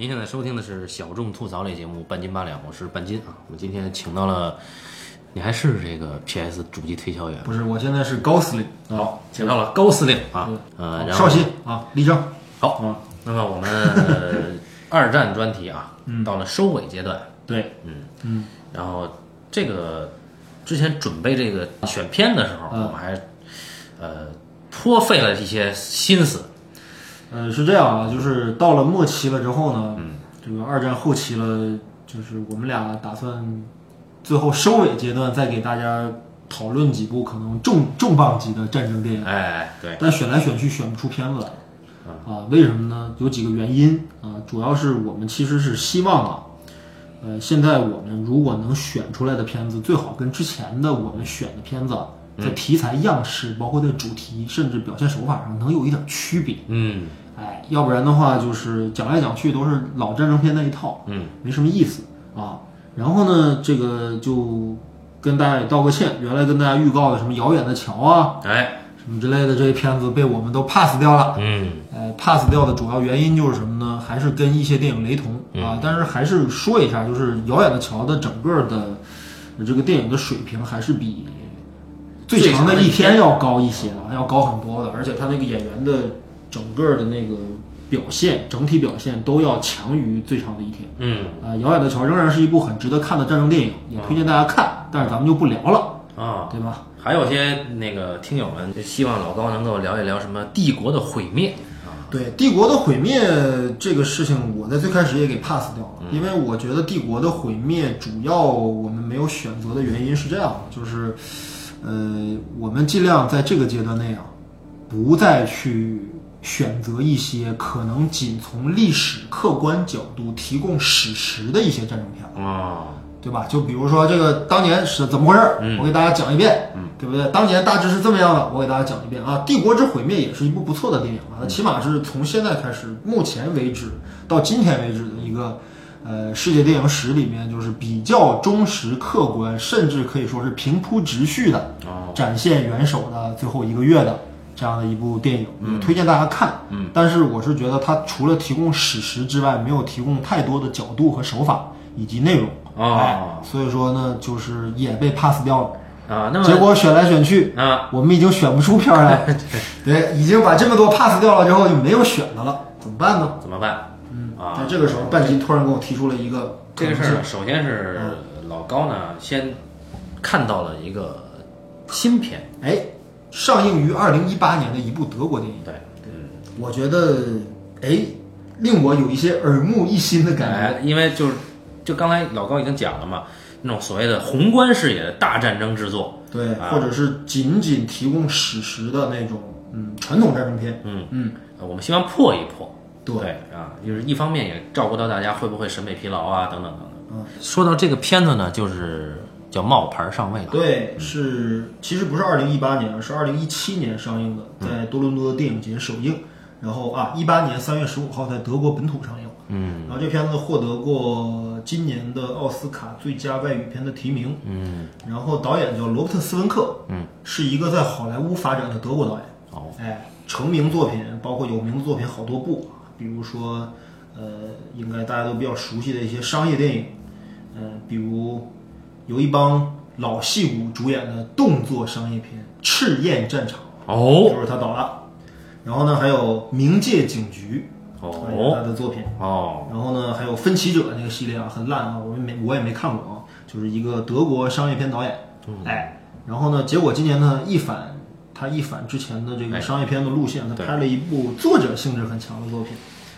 您现在收听的是小众吐槽类节目《半斤八两》，我是半斤啊。我们今天请到了，你还是这个 PS 主机推销员，不是，我现在是高司令，好，请到了高司令啊，呃，然后少熙啊，立正。好，那么我们呃二战专题啊，到了收尾阶段，对，嗯嗯，然后这个之前准备这个选片的时候，嗯我们还呃颇费了一些心思，呃，是这样啊，就是到了末期了之后呢，嗯，这个二战后期了，就是我们俩打算最后收尾阶段再给大家讨论几部可能重重磅级的战争电影，哎，对，但选来选去选不出片子来，啊，为什么呢？有几个原因啊，主要是我们其实是希望啊，呃，现在我们如果能选出来的片子，最好跟之前的我们选的片子啊，在题材样式，包括在主题，甚至表现手法上能有一点区别。嗯哎，要不然的话，就是讲来讲去都是老战争片那一套，嗯，没什么意思啊。然后呢，这个就跟大家也道个歉，原来跟大家预告的什么《遥远的桥》啊，哎，什么之类的这些片子被我们都 pass 掉了。嗯呃，pass 掉的主要原因就是什么呢？还是跟一些电影雷同啊。但是还是说一下，就是《遥远的桥》的整个的呃这个电影的水平还是比《最长的一天》要高一些的，要高很多的。而且他那个演员的整个的那个表现，整体表现都要强于《最长的一天》。嗯啊，《遥远的桥》仍然是一部很值得看的战争电影，也推荐大家看。但是咱们就不聊了，啊。对吧？还有些那个听友们就希望老高能够聊一聊什么帝国的毁灭啊，对帝国的毁灭这个事情，我在最开始也给 pass 掉了，因为我觉得帝国的毁灭主要我们没有选择的原因是这样的，就是，呃，我们尽量在这个阶段内啊，不再去选择一些可能仅从历史客观角度提供史实的一些战争片。啊，对吧？就比如说这个当年是怎么回事儿，我给大家讲一遍，对不对？当年大致是这么样的，我给大家讲一遍啊。《帝国之毁灭》也是一部不错的电影啊，它起码是从现在开始，目前为止到今天为止的一个呃世界电影史里面，就是比较忠实、客观，甚至可以说是平铺直叙的哦展现元首的最后一个月的这样的一部电影，也推荐大家看。嗯，但是我是觉得它除了提供史实之外，没有提供太多的角度和手法以及内容。哦哎，所以说呢，就是也被 pass 掉了。啊，那么结果选来选去，啊，我们已经选不出片儿来。对，已经把这么多 pass 掉了之后，就没有选的了，怎么办呢？怎么办？嗯啊在这个时候，半斤突然给我提出了一个这个事儿，首先是老高呢先看到了一个新片，性，哎，上映于二零一八年的一部德国电影，对，嗯，我觉得，哎，令我有一些耳目一新的感觉。哎，因为就是就刚才老高已经讲了嘛，那种所谓的宏观视野的大战争制作，对，啊。或者是仅仅提供史实的那种，嗯，传统战争片。嗯。嗯，呃我们希望破一破。对啊，就是一方面也照顾到大家会不会审美疲劳啊，等等等等。嗯，说到这个片子呢，就是叫冒牌上位了。对，是其实不是二零一八年，是二零一七年上映的，在多伦多电影节首映。然后啊，一八年三月十五号在德国本土上映。嗯然后这片子获得过今年的奥斯卡最佳外语片的提名。嗯，然后导演叫罗伯特·斯文克，嗯，是一个在好莱坞发展的德国导演。哦，哎，成名作品包括有名的作品好多部，比如说，呃，应该大家都比较熟悉的一些商业电影，嗯、比如有一帮老戏骨主演的动作商业片《赤焰战场》，哦。就是他导的。然后呢，还有《冥界警局》，哎哦他的作品。哦，然后呢，还有《分歧者》那个系列啊，很烂啊，我也没我也没看过啊，就是一个德国商业片导演，哎，然后呢，结果今年呢一反他一反之前的这个商业片的路线，他拍了一部作者性质很强的作品，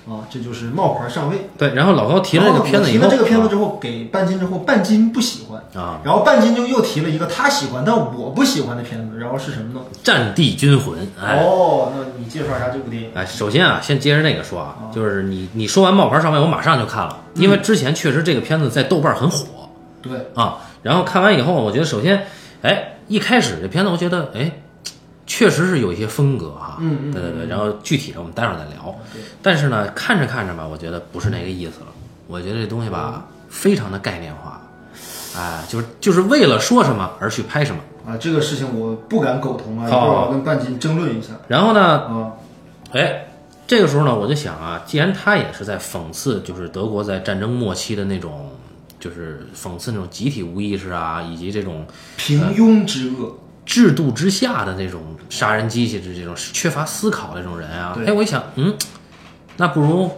啊，这就是冒牌上位。对，然后老高提了这个片子以后，提了这个片子之后，给半斤之后，半斤不喜欢啊，然后半斤就又提了一个他喜欢但我不喜欢的片子，然后是什么呢？《战地军魂》哎。哦，那你介绍一下这部电影。哎，首先啊，先接着那个说啊，就是你你说完冒牌上位，我马上就看了，因为之前确实这个片子在豆瓣很火对，啊。然后看完以后，我觉得首先，哎，一开始这片子我觉得，哎，确实是有一些风格哈、嗯嗯对对对。然后具体的我们待会儿再聊。对但是呢，看着看着吧，我觉得不是那个意思了。我觉得这东西吧，非常的概念化，哎，就是就是为了说什么而去拍什么。啊，这个事情我不敢苟同啊，一会好儿我跟半斤争论一下。然后呢，啊，哎，这个时候呢，我就想啊，既然他也是在讽刺，就是德国在战争末期的那种，就是讽刺那种集体无意识啊，以及这种平庸之恶，制度之下的那种杀人机器的这种缺乏思考的这种人啊，对哎，我一想，嗯，那不如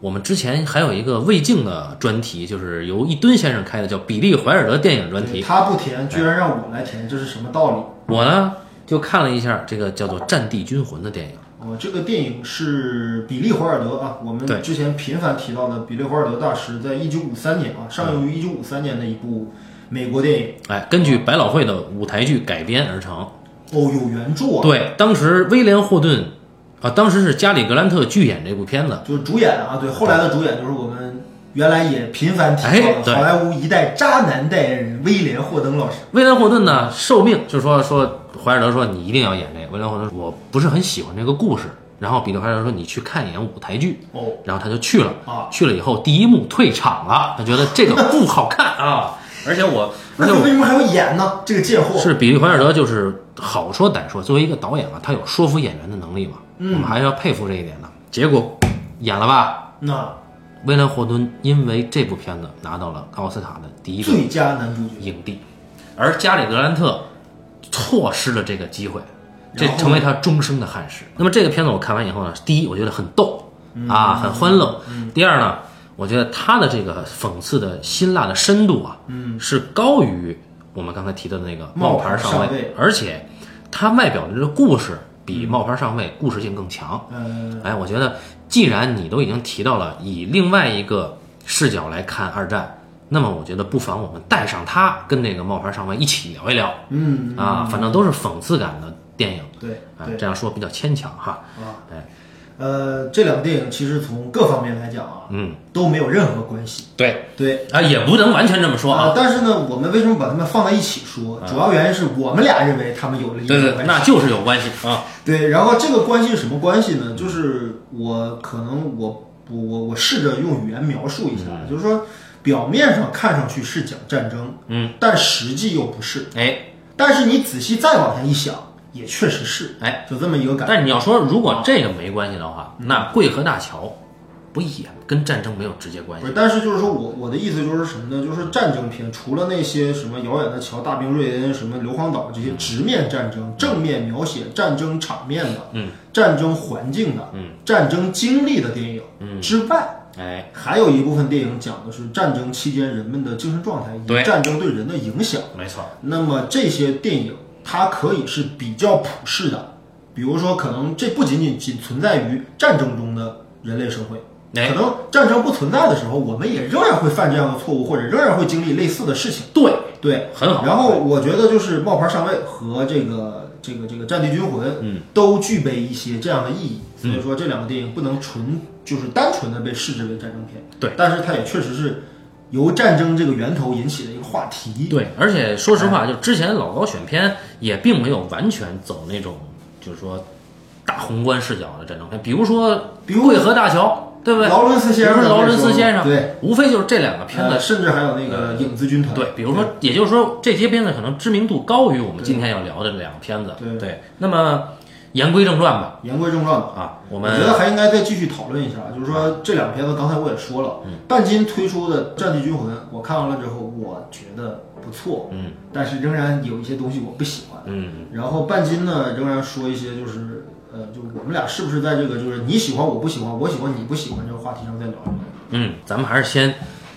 我们之前还有一个魏晋的专题，就是由一吨先生开的，叫比利怀尔德电影专题。他不填，居然让我来填，这是什么道理？我呢就看了一下这个叫做《战地军魂》的电影。哦，这个电影是比利·怀尔德啊，我们之前频繁提到的比利·怀尔德大师，在一九五三年啊上映于一九五三年的一部美国电影。哎，根据百老汇的舞台剧改编而成。哦，有原著啊，对，当时威廉霍顿啊，当时是加里格兰特剧演这部片子。就是主演啊，对，后来的主演就是我们原来也频繁提哎到的好莱坞一代渣男代言人威廉·霍登老师。威廉霍顿呢受命，就是说说怀尔德说你一定要演这个。威廉霍顿说我不是很喜欢这个故事，然后彼得怀尔德说你去看一眼舞台剧，哦，然后他就去了。啊，去了以后第一幕退场了，他觉得这个不好看啊，而且我而那且我为什么还要演呢？这个贱货。是比利怀尔德就是好说歹说，作为一个导演啊，他有说服演员的能力嘛，嗯我们还是要佩服这一点的。结果演了吧，那威廉霍顿因为这部片子拿到了奥斯卡的第一个最佳男主角。影帝，而加里格兰特错失了这个机会，这成为他终生的憾事。那么这个片子我看完以后呢，第一我觉得很逗嗯啊，很欢乐；第二呢，我觉得他的这个讽刺的辛辣的深度啊，嗯，是高于我们刚才提到的那个冒牌上位而且他外表的这个故事比冒牌上尉故事性更强。嗯，哎，我觉得既然你都已经提到了以另外一个视角来看二战，那么我觉得不妨我们带上他跟那个冒牌上尉一起聊一聊。嗯。啊，反正都是讽刺感的电影，对哎对，这样说比较牵强哈，啊，哎，呃，这两个电影其实从各方面来讲啊，嗯，都没有任何关系。对对啊，也不能完全这么说啊，但是呢，我们为什么把它们放在一起说？主要原因是我们俩认为他们有了一对对，定关系。那就是有关系啊，对，然后这个关系是什么关系呢？就是我可能我我我我试着用语言描述一下，就是说表面上看上去是讲战争，嗯，但实际又不是。哎但是你仔细再往下一想，也确实是，哎，就这么一个感觉。但是你要说如果这个没关系的话，那贵河大桥不也跟战争没有直接关系？但是就是说我我的意思就是什么呢？就是战争片除了那些什么遥远的桥、大兵瑞恩、什么硫磺岛这些直面战争、正面描写战争场面的，嗯，战争环境的，嗯，战争经历的电影，嗯。之外，哎，还有一部分电影讲的是战争期间人们的精神状态以对。及战争对人的影响。没错，那么这些电影它可以是比较普世的，比如说可能这不仅仅仅存在于战争中的人类社会。哎可能战争不存在的时候，我们也仍然会犯这样的错误，或者仍然会经历类似的事情。对，对，很好。然后我觉得就是冒牌上尉和这个这个这个战地军魂，嗯，都具备一些这样的意义。所嗯以说这两个电影不能纯就是单纯的被视之为战争片，对，但是它也确实是由战争这个源头引起的一个话题。对，而且说实话，就之前老高选片也并没有完全走那种就是说大宏观视角的战争片，比如说比如贵河大桥，对不对？劳伦斯先生劳伦斯先生，对，无非就是这两个片子。呃甚至还有那个影子军团，对，比如说，也就是说，这些片子可能知名度高于我们今天要聊的这两个片子。对对，那么言归正传吧，言归正传吧。啊，我我们觉得还应该再继续讨论一下，就是说这两个片子，刚才我也说了，嗯半斤推出的《战地军魂》，我看完了之后，我觉得不错，嗯但是仍然有一些东西我不喜欢。嗯然后半斤呢，仍然说一些就是，呃，就我们俩是不是在这个就是你喜欢我不喜欢，我喜欢你不喜欢这个话题上再聊一聊。嗯，咱们还是先，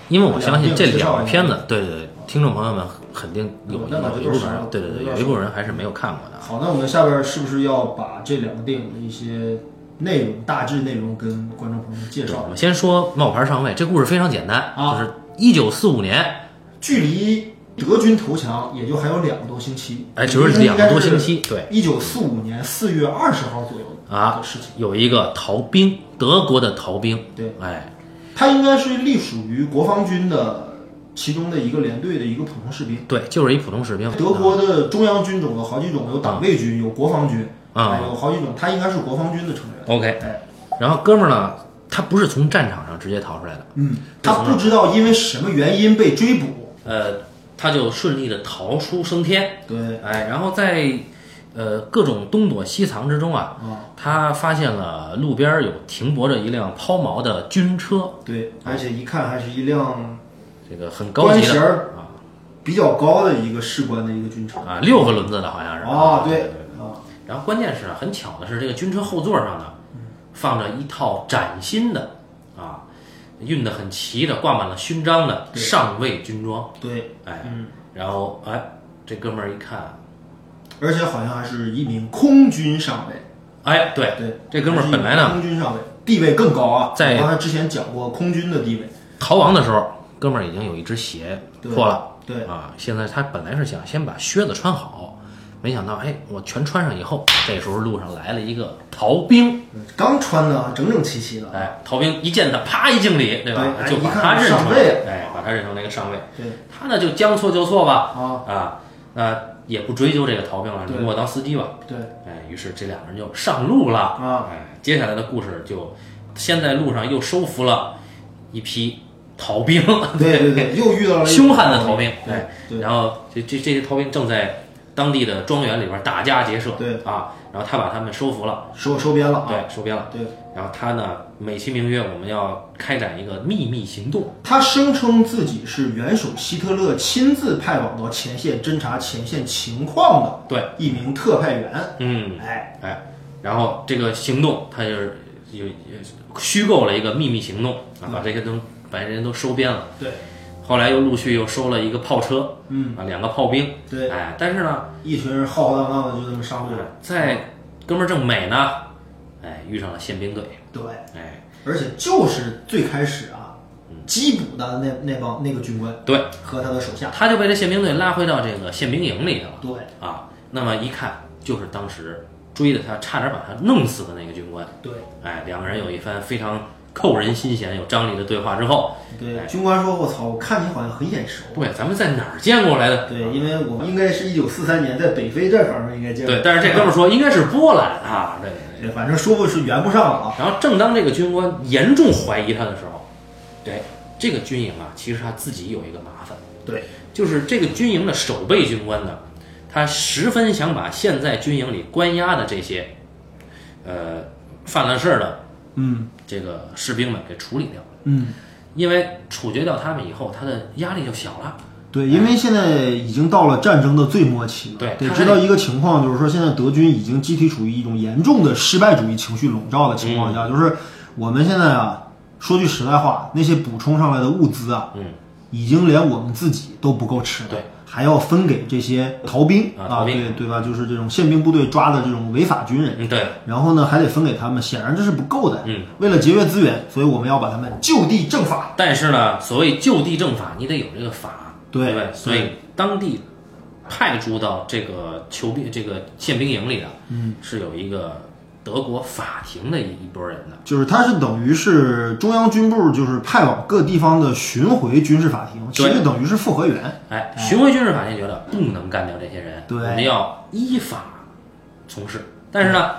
因为我相信这两个片子，对对对，听众朋友们肯定有一部分人就是，对对对，有一部分人还是没有看过的。好，那我们下边是不是要把这两个电影的一些内容、大致内容跟观众朋友们介绍我？们先说冒牌上尉，这故事非常简单，啊就是一九四五年，距离德军投降也就还有两个多星期，哎，就是两个多星。期，对一九四五年四月二十号左右啊的事情，有一个逃兵，德国的逃兵，对，哎，他应该是隶属于国防军的其中的一个连队的一个普通士兵。对，就是一普通士兵。德国的中央军种有好几种，有党卫军，有国防军，啊哎有好几种。他应该是国防军的成员。OK，哎，然后哥们儿呢，他不是从战场上直接逃出来的，嗯，他不知道因为什么原因被追捕。呃，他就顺利的逃出升天，对，哎，然后在呃各种东躲西藏之中啊，啊，他发现了路边有停泊着一辆抛锚的军车，对，而且一看还是一辆这个很高级的啊比较高的一个士官的一个军车。啊，六个轮子的好像是啊，对对，啊，然后关键是啊很巧的是，这个军车后座上呢，放着一套崭新的啊，运的很齐的、挂满了勋章的上尉军装。对，哎，嗯，然后哎，这哥们儿一看，而且好像还是一名空军上尉。哎，对，对，这哥们儿本来呢空军上尉地位更高啊。在我刚才之前讲过空军的地位。逃亡的时候，哥们儿已经有一只鞋破了。对，啊，现在他本来是想先把靴子穿好，没想到哎，我全穿上以后，这时候路上来了一个逃兵，刚穿的整整齐齐的。哎，逃兵一见他，啪一敬礼，对吧？就把他认成哎，把他认成那个上尉。对他呢就将错就错吧，啊，啊，那也不追究这个逃兵了，你给我当司机吧。对哎，于是这两个人就上路了。啊，哎，接下来的故事就先在路上又收服了一批逃兵，对对对，又遇到了凶悍的逃兵，对然后这这这些逃兵正在当地的庄园里边打家劫舍，对。啊，然后他把他们收服了，收收编了。啊。对，收编了，对，然后他呢美其名曰我们要开展一个秘密行动，他声称自己是元首希特勒亲自派往到前线侦察前线情况的对，一名特派员。嗯，哎，哎，然后这个行动他就是有有虚构了一个秘密行动啊，把这些都把人都收编了，对后来又陆续又收了一个炮车，嗯，啊，两个炮兵，对，哎，但是呢，一群人浩浩荡荡的就这么上路了。在哥们儿正美呢，哎，遇上了宪兵队，对，哎，而且就是最开始啊，缉捕的那那帮那个军官对，和他的手下。他就被这宪兵队拉回到这个宪兵营里去了对，啊。那么一看，就是当时追的他，差点把他弄死的那个军官。对，哎，两个人有一番非常扣人心弦、有张力的对话之后，对，哎军官说：“我操，我看你好像很眼熟。对，咱们在哪儿见过来的？”对，因为我们应该是一九四三年在北非战场上应该见过。对，但是这哥们儿说应该是波兰啊，对。对，反正说不是圆不上了啊。然后正当这个军官严重怀疑他的时候，对这个军营啊，其实他自己有一个麻烦。对，就是这个军营的守备军官呢，他十分想把现在军营里关押的这些，呃，犯了事儿的嗯这个士兵们给处理掉，嗯，因为处决掉他们以后，他的压力就小了。对，因为现在已经到了战争的最末期了。对他知道一个情况，就是说现在德军已经集体处于一种严重的失败主义情绪笼罩的情况下，就是我们现在啊，说句实在话，那些补充上来的物资啊，嗯，已经连我们自己都不够吃了，对，还要分给这些逃兵啊逃兵对对吧？就是这种宪兵部队抓的这种违法军人，嗯，对，然后呢还得分给他们，显然这是不够的。嗯，为了节约资源，所以我们要把他们就地正法。但是呢，所谓就地正法，你得有这个法，对对？所以当地派驻到这个囚兵这个宪兵营里的，嗯，是有一个德国法庭的一一拨人的。就是他是等于是中央军部就是派往各地方的巡回军事法庭，其实等于是复核员。哎，巡回军事法庭觉得不能干掉这些人，对我们要依法从事。但是呢，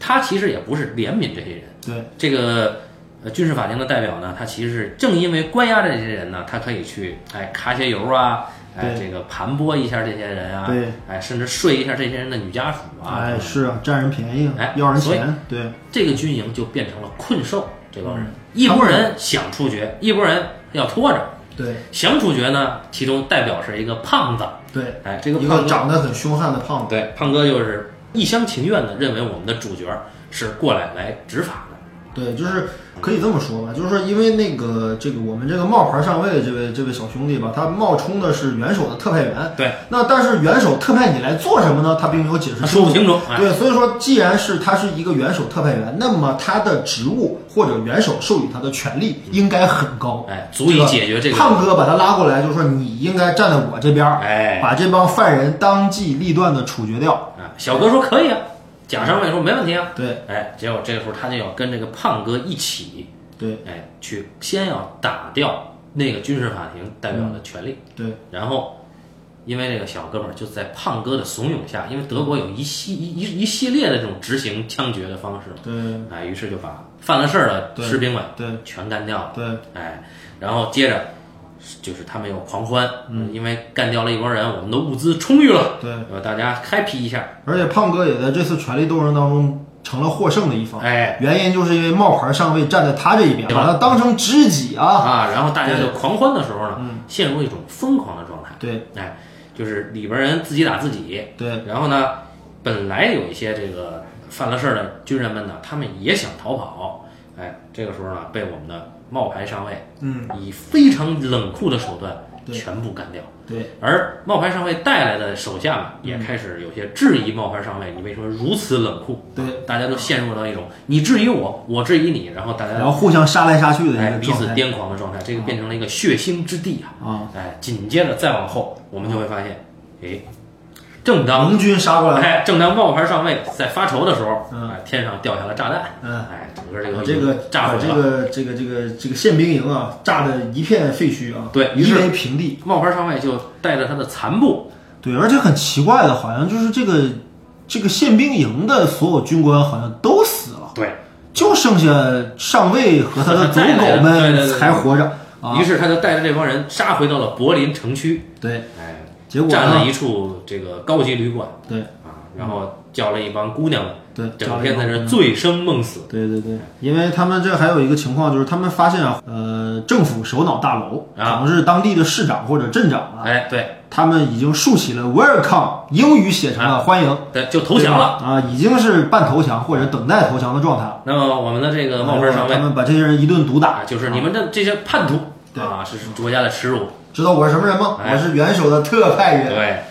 他其实也不是怜悯这些人。对这个呃军事法庭的代表呢，他其实是正因为关押着这些人呢，他可以去哎揩些油啊，哎这个盘剥一下这些人啊，对，哎甚至睡一下这些人的女家属啊，哎，是啊，占人便宜，哎要人钱，对这个军营就变成了困兽。这帮人，嗯一拨人想处决，一拨人要拖着。对想处决呢，其中代表是一个胖子，对，哎，这个一个胖哥长得很凶悍的胖子。对，胖哥就是一厢情愿的认为我们的主角是过来来执法的。对，就是可以这么说吧，就是说，因为那个这个我们这个冒牌上位的这位这位小兄弟吧，他冒充的是元首的特派员。对，那但是元首特派你来做什么呢？他并没有解释。说不清楚。哎，对，所以说，既然是他是一个元首特派员，那么他的职务或者元首授予他的权利应该很高，哎，足以解决这个。胖哥把他拉过来，就说你应该站在我这边儿，哎，把这帮犯人当机立断的处决掉。啊，小哥说可以啊，贾上尉说没问题啊。对哎，结果这个时候他就要跟这个胖哥一起，对哎，去先要打掉那个军事法庭代表的权利，对然后。因为这个小哥们儿就在胖哥的怂恿下，因为德国有一系一一一系列的这种执行枪决的方式，对哎，于是就把犯了事儿的士兵们对全干掉了。对哎，然后接着就是他们要狂欢，嗯，因为干掉了一帮人，我们的物资充裕了，对，呃，大家 happy 一下，而且胖哥也在这次权力斗争当中成了获胜的一方。哎。原因就是因为冒牌上尉站在他这一边，把他当成知己啊。啊，然后大家就狂欢的时候呢，嗯。陷入一种疯狂的状态，对。哎，就是里边人自己打自己，对，然后呢，本来有一些这个犯了事儿的军人们呢，他们也想逃跑，哎，这个时候呢，被我们的冒牌上尉嗯，以非常冷酷的手段对全部干掉。对，而冒牌上尉带来的手下们也开始有些质疑冒牌上尉，你为什么如此冷酷？对，大家都陷入到一种你质疑我，我质疑你，然后大家然后互相杀来杀去的哎彼此一个状态癫狂的状态，这个变成了一个血腥之地啊！啊。哎，紧接着再往后，我们就会发现，哎，正当盟军杀过来，哎正当冒牌上尉在发愁的时候，嗯哎，天上掉下了炸弹，嗯，哎，整个这个把这个把这。个这个这个这个宪兵营啊，炸的一片废墟啊，对夷为平地。冒牌上尉就带着他的残部，对，而且很奇怪的，好像就是这个这个宪兵营的所有军官好像都死了，对，就剩下上尉和他的走狗们还活着啊于。是他就带着这帮人杀回到了柏林城区，对，哎，结果占了呢？一处这个高级旅馆对啊，然后叫了一帮姑娘们，对，整天在这这。醉生梦死。对对对，因为他们这还有一个情况，就是他们发现啊，呃，政府首脑大楼可啊能是当地的市长或者镇长啊，哎，对他们已经竖起了 “welcome”，英语写成了欢迎，对，就投降了。啊，已经是半投降或者等待投降的状态了。那么我们的这个冒牌上尉他们把这些人一顿毒打啊，，就是你们这这些叛徒对啊，是国家的耻辱。知道我是什么人吗？哎我是元首的特派员。对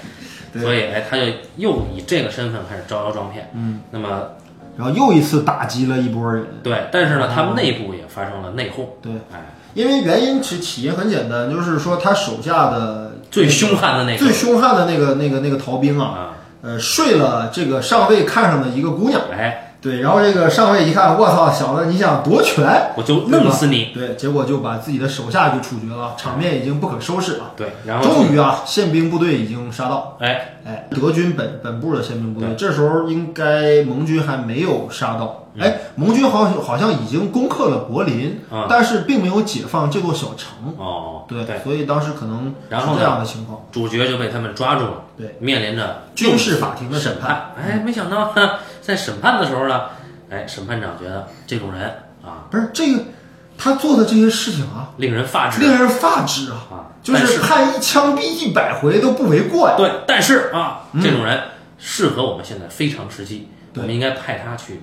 所以哎，他就又以这个身份开始招摇撞骗。嗯，那么然后又一次打击了一波人。对，但是呢，他们内部也发生了内讧。对，哎，因为原因其起因很简单，就是说他手下的最凶悍的那个最凶悍的那个那个那个逃兵啊，啊，呃，睡了这个上尉看上的一个姑娘。哎，对，然后这个上尉一看，我操，小子，你想夺权？我就弄死你。对，结果就把自己的手下给处决了，场面已经不可收拾了。对，然后终于啊，宪兵部队已经杀到。哎，哎，德军本本部的宪兵部队，对这时候应该盟军还没有杀到。哎，盟军好像好像已经攻克了柏林，啊但是并没有解放这座小城。哦，对，对，所以当时可能然后呢是这样的情况。主角就被他们抓住了，对，面临着军事法庭的审。判。哎，没想到哈 在审判的时候呢，哎，审判长觉得这种人啊，不是这个，他做的这些事情啊，令人发指。令人发指啊，啊。就是判一枪毙一百回都不为过呀。对，但是啊，这种人适合我们现在非常时期，对。我们应该派他去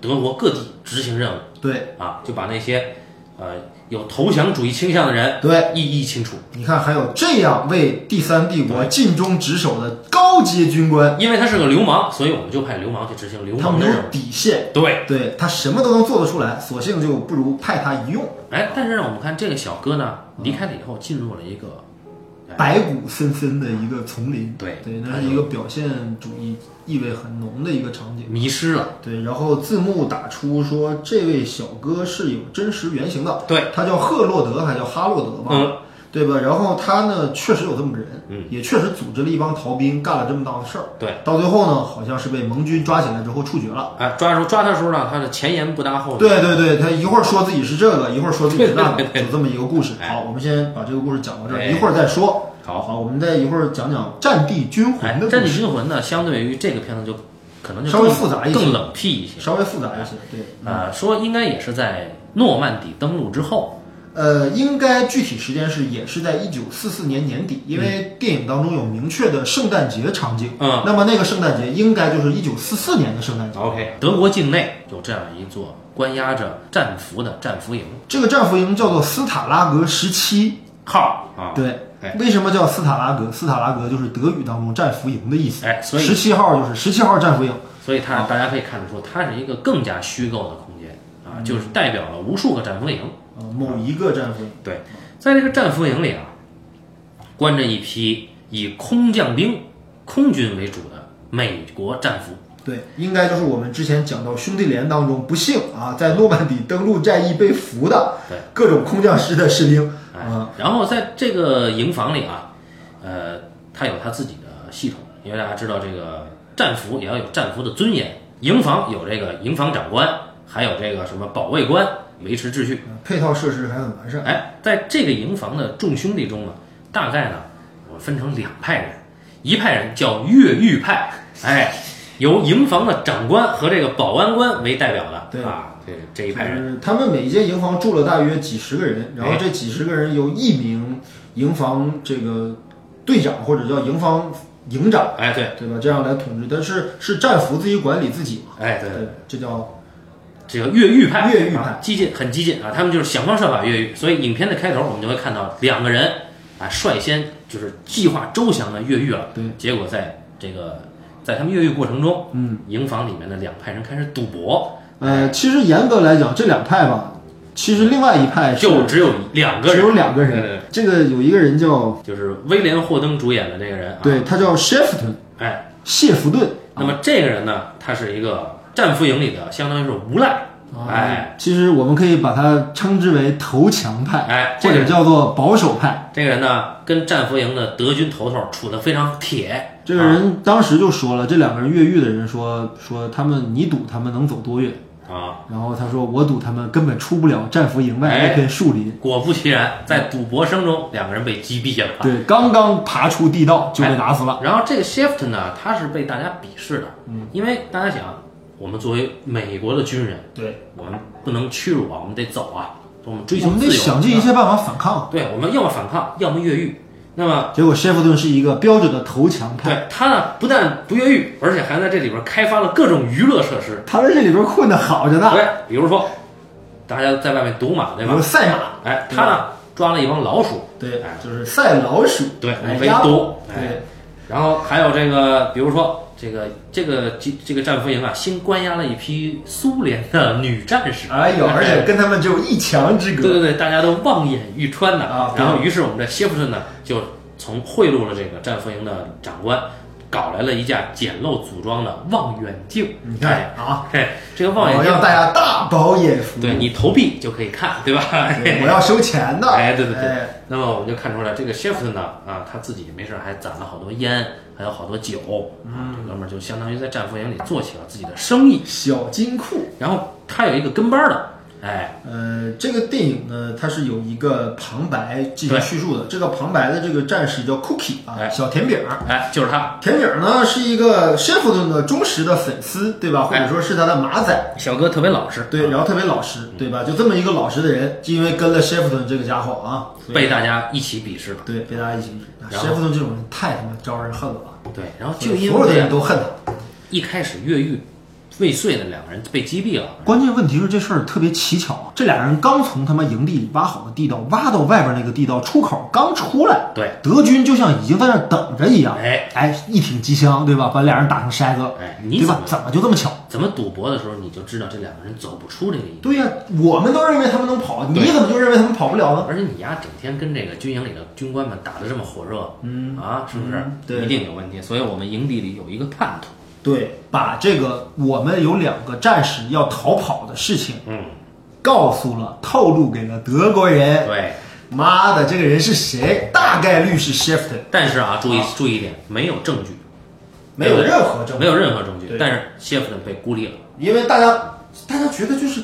德国各地执行任务。对。啊，就把那些呃有投降主义倾向的人对，一一清除，你看还有这样为第三帝国尽忠职守的高阶军官，因为他是个流氓，所以我们就派流氓去执行流他没有氓的任务。底线。对，对他什么都能做得出来，索性就不如派他一用。哎，但是让，我们看这个小哥呢，离开了以后，进入了一个哎白骨森森的一个丛林，对对，那是一个表现主义意味很浓的一个场景。迷失了。对，然后字幕打出说这位小哥是有真实原型的，对，他叫赫洛德还叫哈洛德吧，嗯，对吧？然后他呢确实有这么个人，嗯，也确实组织了一帮逃兵干了这么大的事儿。对，到最后呢，好像是被盟军抓起来之后处决了。哎，抓时候抓他的时候呢，他的前言不搭后语。对对对，他一会儿说自己是这个，一会儿说自己是那个，对对对就这么一个故事。哎好，我们先把这个故事讲到这儿，哎一会儿再说。好好，我们再一会儿讲讲《战地军魂战地，军魂呢，相对于这个片子就可能就稍微复杂一些更冷僻一些。稍微复杂一些。对，呃，说应该也是在诺曼底登陆之后，呃，应该具体时间是也是在一九四四年年底，因为电影当中有明确的圣诞节场景。嗯那么那个圣诞节应该就是一九四四年的圣诞节。，OK，德国境内有这样一座关押着战俘的战俘营这个战俘营叫做斯塔拉格十七。号啊，对哎，为什么叫斯塔拉格？斯塔拉格就是德语当中战俘营的意思。哎，所以十七号就是十七号战俘营。所以它大家可以看得出，它是一个更加虚构的空间啊，就是代表了无数个战俘营。啊，某一个战俘营。对，在这个战俘营里啊，关着一批以空降兵、空军为主的美国战俘。对，应该就是我们之前讲到兄弟连当中不幸啊，在诺曼底登陆战役被俘的各种空降师的士兵哎啊。，然后在这个营房里啊，呃，他有他自己的系统，因为大家知道这个战俘也要有战俘的尊严。营房有这个营房长官，还有这个什么保卫官，维持秩序。配套设施还很完善。哎，在这个营房的众兄弟中呢，大概呢，我分成两派人，一派人叫越狱派，哎，由营房的长官和这个保安官为代表的，对啊，这这一派人，就是他们每一间营房住了大约几十个人，然后这几十个人由一名营房这个队长或者叫营房营长，哎，对，对吧？这样来统治，但是是战俘自己管理自己嘛？哎，对，对，这叫这个越狱派，越狱派啊激进，很激进啊，他们就是想方设法越狱。所以影片的开头，我们就会看到两个人啊，率先就是计划周详的越狱了。对，结果在这个在他们越狱过程中，嗯，营房里面的两派人开始赌博，呃，其实严格来讲，这两派吧，其实另外一派是就只有两个人，只有两个对对人。这个有一个人叫，就是威廉霍登主演的这个人啊，对，他叫谢弗顿，哎，谢弗顿。那么这个人呢，他是一个战俘营里的，相当于是无赖，哎，其实我们可以把它称之为投降派，哎这个或者叫做保守派。这个人呢，跟战俘营的德军头头处得非常铁，这个人当时就说了，这两个人越狱的人说说他们，你赌他们能走多远？啊，然后他说我赌他们根本出不了战俘营外哎那片树林。果不其然，在赌博声中，两个人被击毙了。对，刚刚爬出地道就被打死了。然后这个 Shift 呢，他是被大家鄙视的，嗯，因为大家想，我们作为美国的军人，对，我们不能屈辱啊，我们得走啊，我们追我们求自由，得想尽一切办法反抗。对，我们要么反抗，要么越狱。那么结果谢弗顿是一个标准的投降派，对他呢，不但不越狱，而且还在这里边开发了各种娱乐设施。他在这里边混得好着呢。对，比如说，大家在外面赌马，对吧？赛马，哎，他呢抓了一帮老鼠，对哎，就是赛老鼠，对，来压往回赌，哎，对，然后还有这个，比如说这个这个这这个战俘营啊，新关押了一批苏联的女战士。哎呦，而且跟他们只有一墙之隔。对对对，大家都望眼欲穿的啊然后，于是我们这谢弗顿呢，就从贿赂了这个战俘营的长官，搞来了一架简陋组装的望远镜。你看啊，嘿，这个望远镜让，大家大饱眼福。对你投币就可以看，对吧？对我要收钱的。哎，对对对。哎那么我们就看出来，这个 Shift 呢，啊，他自己没事儿还攒了好多烟，还有好多酒，啊，这哥们儿就相当于在战俘营里做起了自己的生意。小金库。然后他有一个跟班儿的，哎，呃，这个电影呢，它是有一个旁白进行叙述的。这个旁白的这个战士叫 Cookie 啊，哎小甜饼儿。哎，就是他，甜饼儿呢是一个谢弗顿的忠实的粉丝，对吧？或者说是他的马仔，小哥特别老实，对，然后特别老实，对吧？就这么一个老实的人，就因为跟了谢弗顿这个家伙啊，被大家一起鄙视了。对被大家一起。然后谢弗顿这种人太他妈招人恨了吧！对，然后就因为所有的人都恨他。一开始越狱未遂的两个人被击毙了，关键问题是这事儿特别蹊跷啊！这俩人刚从他妈营地里挖好的地道挖到外边那个地道出口刚出来，对，德军就像已经在那儿等着一样，哎哎，一挺机枪，对吧？把俩人打成筛子，哎，你对吧？怎么怎么就这么巧？怎么赌博的时候你就知道这两个人走不出这个营？对呀、我们都认为他们能跑，你怎么就认为他们跑不了呢？而且你呀，整天跟这个军营里的军官们打得这么火热，嗯啊，是不是？嗯对一定有问题。所以我们营地里有一个叛徒，对，把这个我们有两个战士要逃跑的事情嗯，告诉了、透露给了德国人。对。妈的，这个人是谁？大概率是 Shifton，但是啊，注意注意一点，没有证据，没有任何证据，没有任何证据对。但是 Shift 被孤立了，因为大家大家觉得就是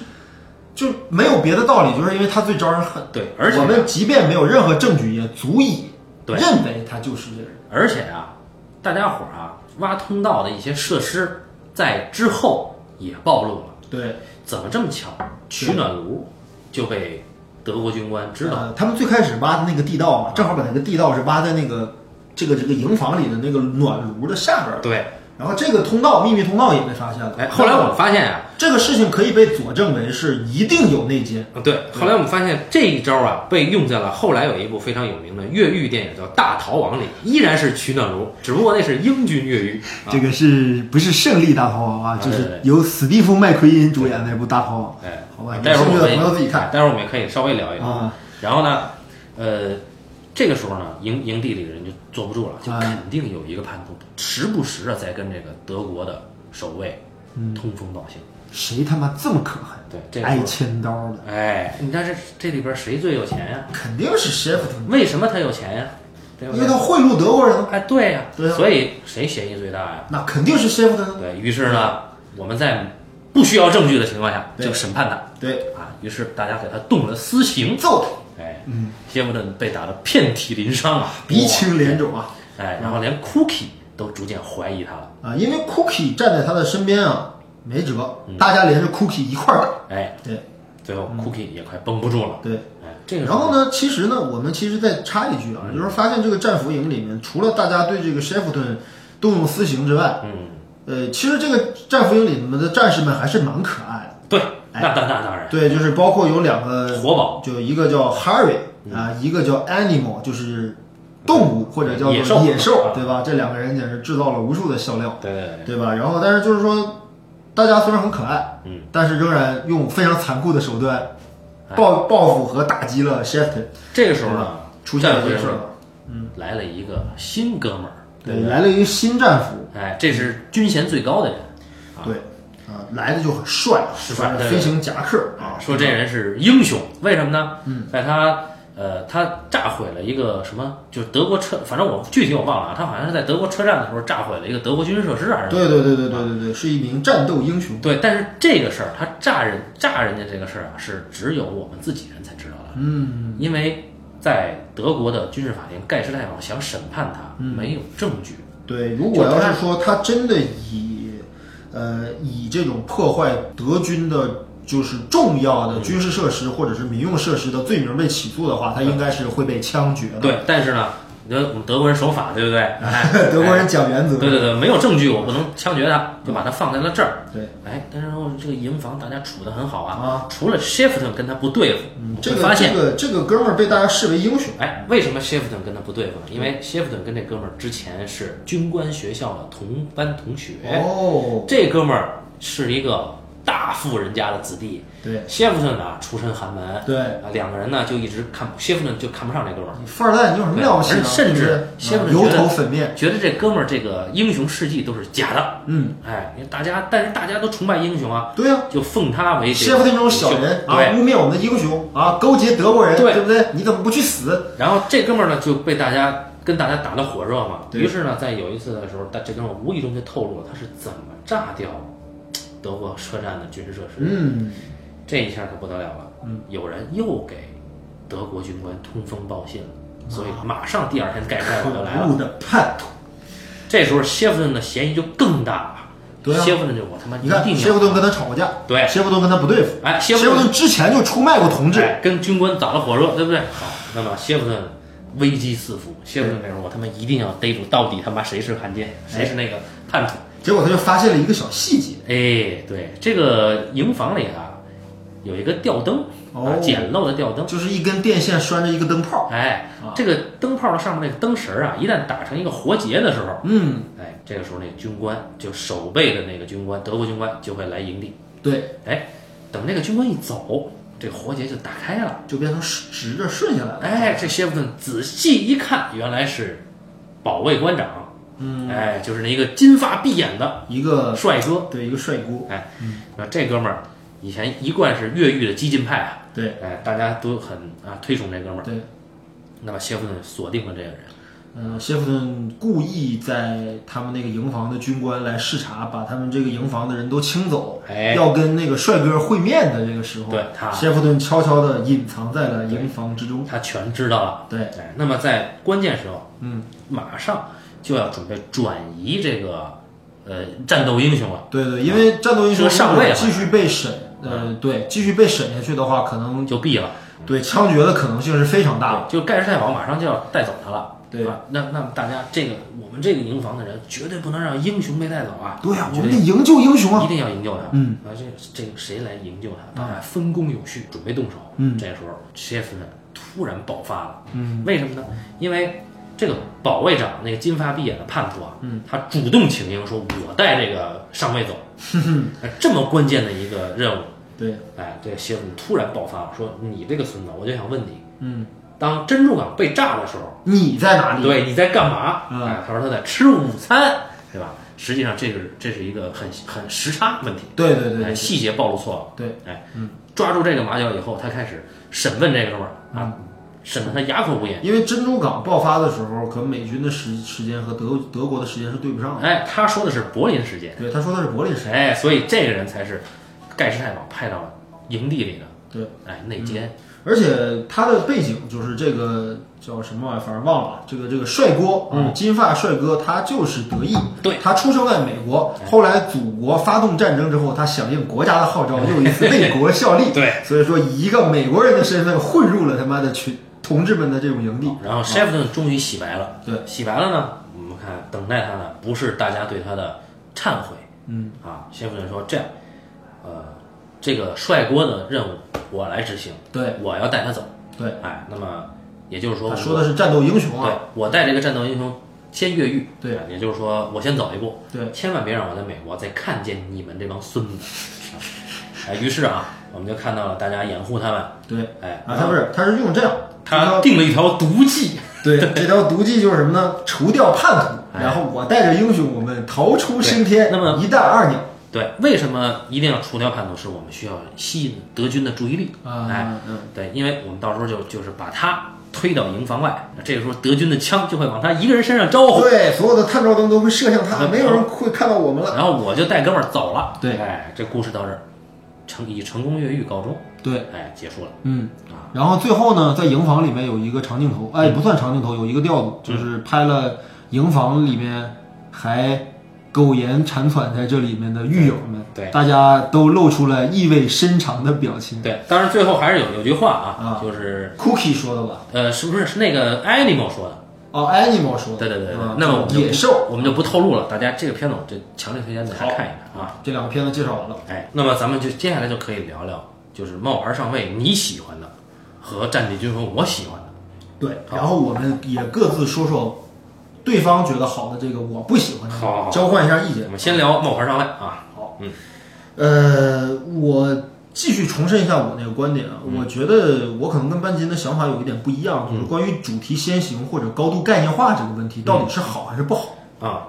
就没有别的道理，就是因为他最招人恨。对，而且我们即便没有任何证据，也足以对认为他就是这个人。而且啊，大家伙儿啊挖通道的一些设施，在之后也暴露了。对，怎么这么巧？取暖炉就被德国军官知道。呃，他们最开始挖的那个地道嘛，正好把那个地道是挖在那个这个这个营房里的那个暖炉的下边儿，对，然后这个通道秘密通道也被发现了。哎，后来我们发现啊，这个事情可以被佐证为是一定有内奸。对，后来我们发现这一招啊，被用在了后来有一部非常有名的越狱电影叫《大逃亡》里，依然是取暖炉，只不过那是英军越狱。啊这个是不是胜利大逃亡啊？就是由史蒂夫麦奎因主演那部大逃亡。哎，好吧，待会儿我们朋友自己看。待会儿我们也可以稍微聊一聊。啊然后呢，呃，这个时候呢，营营地里的人就坐不住了，就哎肯定有一个叛徒，时不时的在跟这个德国的守卫嗯通风报信。谁他妈这么可恨？对，这千刀的，哎，你看这这里边谁最有钱呀？肯定是 Shifton，为什么他有钱呀？对对？因为他贿赂德国人，哎，对呀，对啊所以谁嫌疑最大呀？那肯定是 Shifton。对于是呢，我们在不需要证据的情况下就审判他对，啊。于是大家给他动了私刑，揍哎，嗯，谢弗顿被打得遍体鳞伤啊，鼻青脸肿啊哎，然后连 Cookie 都逐渐怀疑他了，啊！因为 Cookie 站在他的身边啊，没辙，大家连着 Cookie 一块儿打。哎，对最后 Cookie 也快绷不住了，对，哎，这个然后呢，其实呢，我们其实再插一句啊，就是发现这个战俘营里面，除了大家对这个 Shefton 动用私刑之外，嗯，呃，其实这个战俘营里面的战士们还是蛮可爱的。对，哎那那那当然，对，就是包括有两个活宝，就一个叫 Harry 啊，一个叫 Animal，就是动物或者叫做野兽野兽啊，对吧？这两个人简直制造了无数的笑料，对对吧？然后，但是就是说，大家虽然很可爱，嗯，但是仍然用非常残酷的手段哎报报复和打击了 Shefton，这个时候呢，出现了战俘营这个事儿了。来了一个新哥们儿，对，来了一个新战俘，哎，这是军衔最高的人，对，啊，来的就很帅，是吧飞行夹克啊，说这人是英雄，为什么呢？嗯，在他呃，他炸毁了一个什么，就是德国车，反正我具体我忘了啊，他好像是在德国车站的时候炸毁了一个德国军事设施还是？对对对对对对对，是一名战斗英雄。对，但是这个事儿，他炸人炸人家这个事儿啊，是只有我们自己人才知道的。嗯，因为在德国的军事法庭，盖世太保想审判他，嗯没有证据。对，如果要是说他真的以呃以这种破坏德军的。就是重要的军事设施或者是民用设施的罪名被起诉的话，他应该是会被枪决的。对，但是呢，你说我们德国人守法，对不对？哎，德国人讲原则。对对对，没有证据，我不能枪决他，就把他放在了这儿。对，哎，但是这个营房大家处的很好啊，啊除了 Shifton 跟他不对付，我这个会发现这，个这个哥们儿被大家视为英雄。哎，为什么 Shifton 跟他不对付呢？因为 Shifton 跟这哥们儿之前是军官学校的同班同学，哦，这哥们儿是一个大富人家的子弟。对谢弗顿呢出身寒门，对，啊，两个人呢就一直看谢弗顿就看不上这哥们儿，富二代你有什么了不起甚至谢弗顿油头粉面。觉得这哥们儿这个英雄事迹都是假的。嗯，哎，因为大家但是大家都崇拜英雄啊，对呀、就奉他为这谢弗顿这种小人啊，污蔑我们的英雄啊，勾结德国人，对不对？你怎么不去死？然后这哥们儿呢就被大家跟大家打得火热嘛。于是呢，在有一次的时候，但这哥们儿无意中就透露了他是怎么炸掉德国车站的军事设施。嗯，这一下可不得了了，嗯，有人又给德国军官通风报信了，所以马上第二天盖世太保就来了。的叛徒！这时候谢弗顿的嫌疑就更大了。对啊谢弗顿就我他妈一你看，谢弗顿跟他吵过架，对谢弗顿跟他不对付，哎，谢谢弗顿之前就出卖过同志，哎跟军官打了火热，对不对？好，那么谢弗顿危机四伏，谢弗顿这时候我他妈一定要逮住到底他妈谁是汉奸，谁是那个叛徒。结果他就发现了一个小细节，哎，对，这个营房里啊有一个吊灯，简陋的吊灯。就是一根电线拴着一个灯泡，哎啊，这个灯泡的上面那个灯绳儿啊，一旦打成一个活结的时候，嗯，哎，这个时候那个军官就守备的那个军官，德国军官就会来营地。对，哎，等那个军官一走，这个活结就打开了。就变成直着顺下来了，哎，这谢弗顿仔细一看，原来是保卫官长。嗯，哎，就是那一个金发碧眼的一个帅哥。对一个帅哥，哎，那这哥们儿以前一贯是越狱的激进派啊，对哎，大家都很啊推崇这哥们儿。对。那么谢弗顿锁定了这个人，嗯，谢弗顿故意在他们那个营房的军官来视察，把他们这个营房的人都清走，哎要跟那个帅哥会面的这个时候，对他谢弗顿悄悄的隐藏在了营房之中。他全知道了。对，哎，那么在关键时候，嗯，马上就要准备转移这个呃战斗英雄了。对对，因为战斗英雄上尉啊继续被审，呃，对，继续被审下去的话，可能就毙了，对枪决的可能性是非常大的。就盖世太保马上就要带走他了。对啊，那那么大家这个我们这个营房的人绝对不能让英雄被带走啊！对呀、我们得营救英雄啊！一定要营救他。嗯啊，这这个谁来营救他？大家分工有序，准备动手。嗯这时候切夫人突然爆发了。嗯，为什么呢？因为这个保卫长那个金发碧眼的叛徒啊，嗯，他主动请缨说：“我带这个上尉走。”哎这么关键的一个任务，对，哎，这个谢弗顿突然爆发了，说：“你这个孙子，我就想问你，嗯，当珍珠港被炸的时候，你在哪里？对，你在干嘛？嗯哎，他说他在吃午餐，对吧？实际上这个这是一个很很时差问题，哎，对对对对细节暴露错了。对，哎，抓住这个马脚以后，他开始审问这个哥们儿啊，审得他哑口无言。因为珍珠港爆发的时候，可美军的时时间和德德国的时间是对不上的。哎，他说的是柏林时间，对，他说的是柏林时间。哎，所以这个人才是盖世太保派到营地里的，对，哎，内奸。而且他的背景就是这个叫什么玩意儿，反正忘了。这个这个帅哥啊，金发帅哥，他就是德裔。对，他出生在美国，后来祖国发动战争之后，他响应国家的号召，又一次为国效力。对，所以说以一个美国人的身份混入了他妈的群同志们的这种营地。然后 Shefton 终于洗白了。对，洗白了呢，我们看等待他的不是大家对他的忏悔，嗯啊，Shefton 说这样，呃，这个帅锅的任务我来执行，对。我要带他走。对，哎，那么也就是说，他说的是战斗英雄对啊。我带这个战斗英雄先越狱，对。啊也就是说我先走一步，对，千万别让我在美国再看见你们这帮孙子。哎，于是啊，我们就看到了大家掩护他们，对。哎，啊，他不是，他是用这样，他定了一条毒计，对，这条毒计就是什么呢？除掉叛徒，哎。然后我带着英雄，我们逃出升天，那么一弹二鸟对，为什么一定要除掉叛徒？是我们需要吸引德军的注意力，啊，哎，嗯，对，因为我们到时候就就是把他推到营房外，这个时候德军的枪就会往他一个人身上招呼，对，所有的探照灯都会射向他，嗯没有人会看到我们了。然后我就带哥们儿走了，对。哎，这故事到这儿成以成功越狱告终，对，哎，结束了。嗯，啊，然后最后呢，在营房里面有一个长镜头，哎，不算长镜头，有一个调度，就是拍了营房里面还苟延残喘在这里面的狱友们，对大家都露出了意味深长的表情。对，当然最后还是有有句话啊，啊就是。Cookie 说的吧？呃，是不是是那个 Animal 说的？哦，Animal 说的。对对对对啊，那么野兽，我们就不透露了，大家这个片子我这强烈推荐大家看一看啊。这两个片子介绍完了。哎，那么咱们就接下来就可以聊聊，就是冒牌上尉你喜欢的和战地军魂我喜欢的。对，然后我们也各自说说对方觉得好的这个我不喜欢的，好好好。交换一下意见。我。们先聊冒牌上尉啊。好，嗯，呃，我继续重申一下我那个观点啊，我觉得我可能跟班金的想法有一点不一样，就是关于主题先行或者高度概念化这个问题，到底是好还是不好？啊，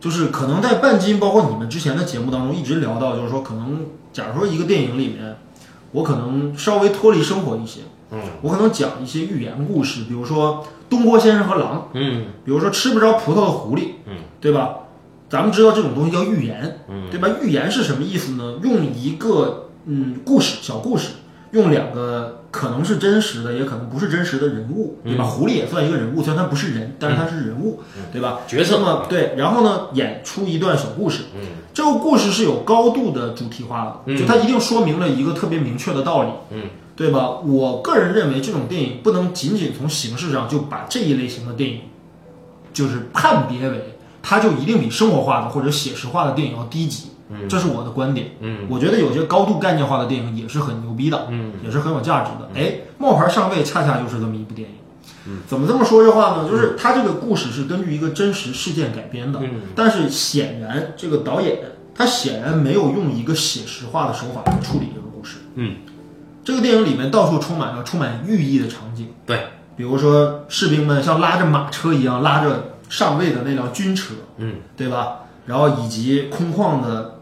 就是可能在半斤，包括你们之前的节目当中一直聊到，就是说可能假如说一个电影里面，我可能稍微脱离生活一些，嗯。我可能讲一些寓言故事，比如说东郭先生和狼，嗯。比如说吃不着葡萄的狐狸，嗯，对吧？咱们知道这种东西叫寓言，嗯，对吧？寓言是什么意思呢？用一个嗯故事小故事，用两个可能是真实的，也可能不是真实的人物，对吧？狐狸也算一个人物，虽然它不是人，但是它是人物，对吧？角色。嘛对，然后呢，演出一段小故事，嗯。这个故事是有高度的主题化的，嗯。就它一定说明了一个特别明确的道理，嗯对吧？我个人认为这种电影不能仅仅从形式上就把这一类型的电影，就是判别为它就一定比生活化的或者写实化的电影要低级，嗯这是我的观点。嗯我觉得有些高度概念化的电影也是很牛逼的，嗯也是很有价值的。哎，冒牌上尉恰恰就是这么一部电影。怎么这么说这话呢？就是它这个故事是根据一个真实事件改编的，嗯但是显然这个导演他显然没有用一个写实化的手法来处理这个故事。嗯，这个电影里面到处充满了充满寓意的场景，对，比如说士兵们像拉着马车一样拉着上尉的那辆军车，嗯对吧？然后以及空旷的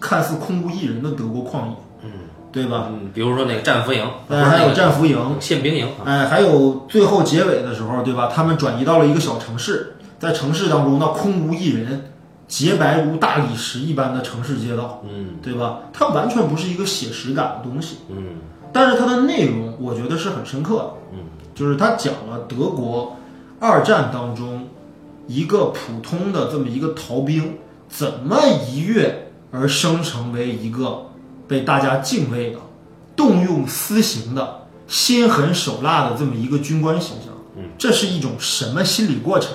看似空无一人的德国旷野，嗯对吧？嗯，比如说那个战俘营，不呃，还有战俘营，宪兵营啊，哎，还有最后结尾的时候，对吧？他们转移到了一个小城市，在城市当中，那空无一人，洁白如大理石一般的城市街道，嗯对吧？它完全不是一个写实感的东西，嗯但是它的内容我觉得是很深刻的，嗯就是它讲了德国二战当中一个普通的这么一个逃兵怎么一跃而生成为一个被大家敬畏的、动用私刑的、心狠手辣的这么一个军官形象。嗯，这是一种什么心理过程？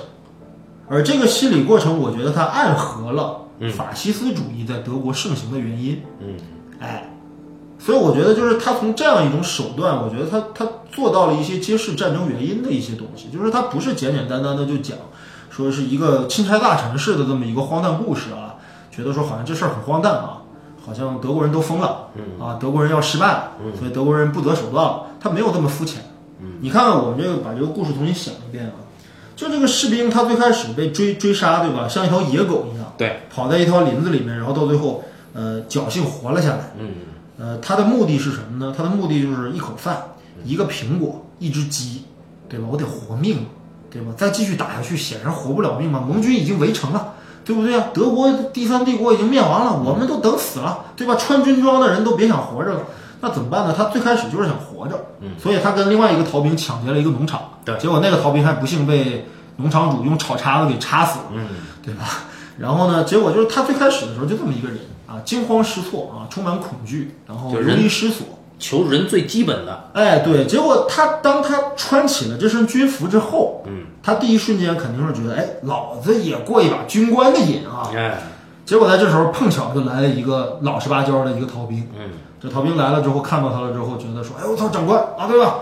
而这个心理过程，我觉得它暗合了法西斯主义在德国盛行的原因。嗯。哎，所以我觉得就是他从这样一种手段，我觉得他他做到了一些揭示战争原因的一些东西，就是他不是简简单单的就讲说是一个钦差大臣式的这么一个荒诞故事啊，觉得说好像这事儿很荒诞啊，好像德国人都疯了，啊，德国人要失败了，所以德国人不择手段了，他没有这么肤浅。你看看我们这个把这个故事重新想一遍啊，就这个士兵他最开始被追追杀，对吧？像一条野狗一样，对，跑在一条林子里面，然后到最后，呃，侥幸活了下来。嗯呃，他的目的是什么呢？他的目的就是一口饭，一个苹果，一只鸡，对吧？我得活命啊，对吧？再继续打下去，显然活不了命嘛。盟军已经围城了，对不对啊？德国第三帝国已经灭亡了，我们都等死了，对吧？穿军装的人都别想活着了。那怎么办呢？他最开始就是想活着，嗯。所以他跟另外一个逃兵抢劫了一个农场，对。结果那个逃兵还不幸被农场主用炒叉子给插死了，嗯，对吧？然后呢，结果就是他最开始的时候就这么一个人啊，惊慌失措啊，充满恐惧，然后流离失所。求人最基本的，哎，对，结果他当他穿起了这身军服之后，嗯，他第一瞬间肯定是觉得，哎，老子也过一把军官的瘾啊。哎，结果在这时候碰巧就来了一个老实巴交的一个逃兵，嗯，这逃兵来了之后，看到他了之后，觉得说，哎，我操，长官啊，对吧？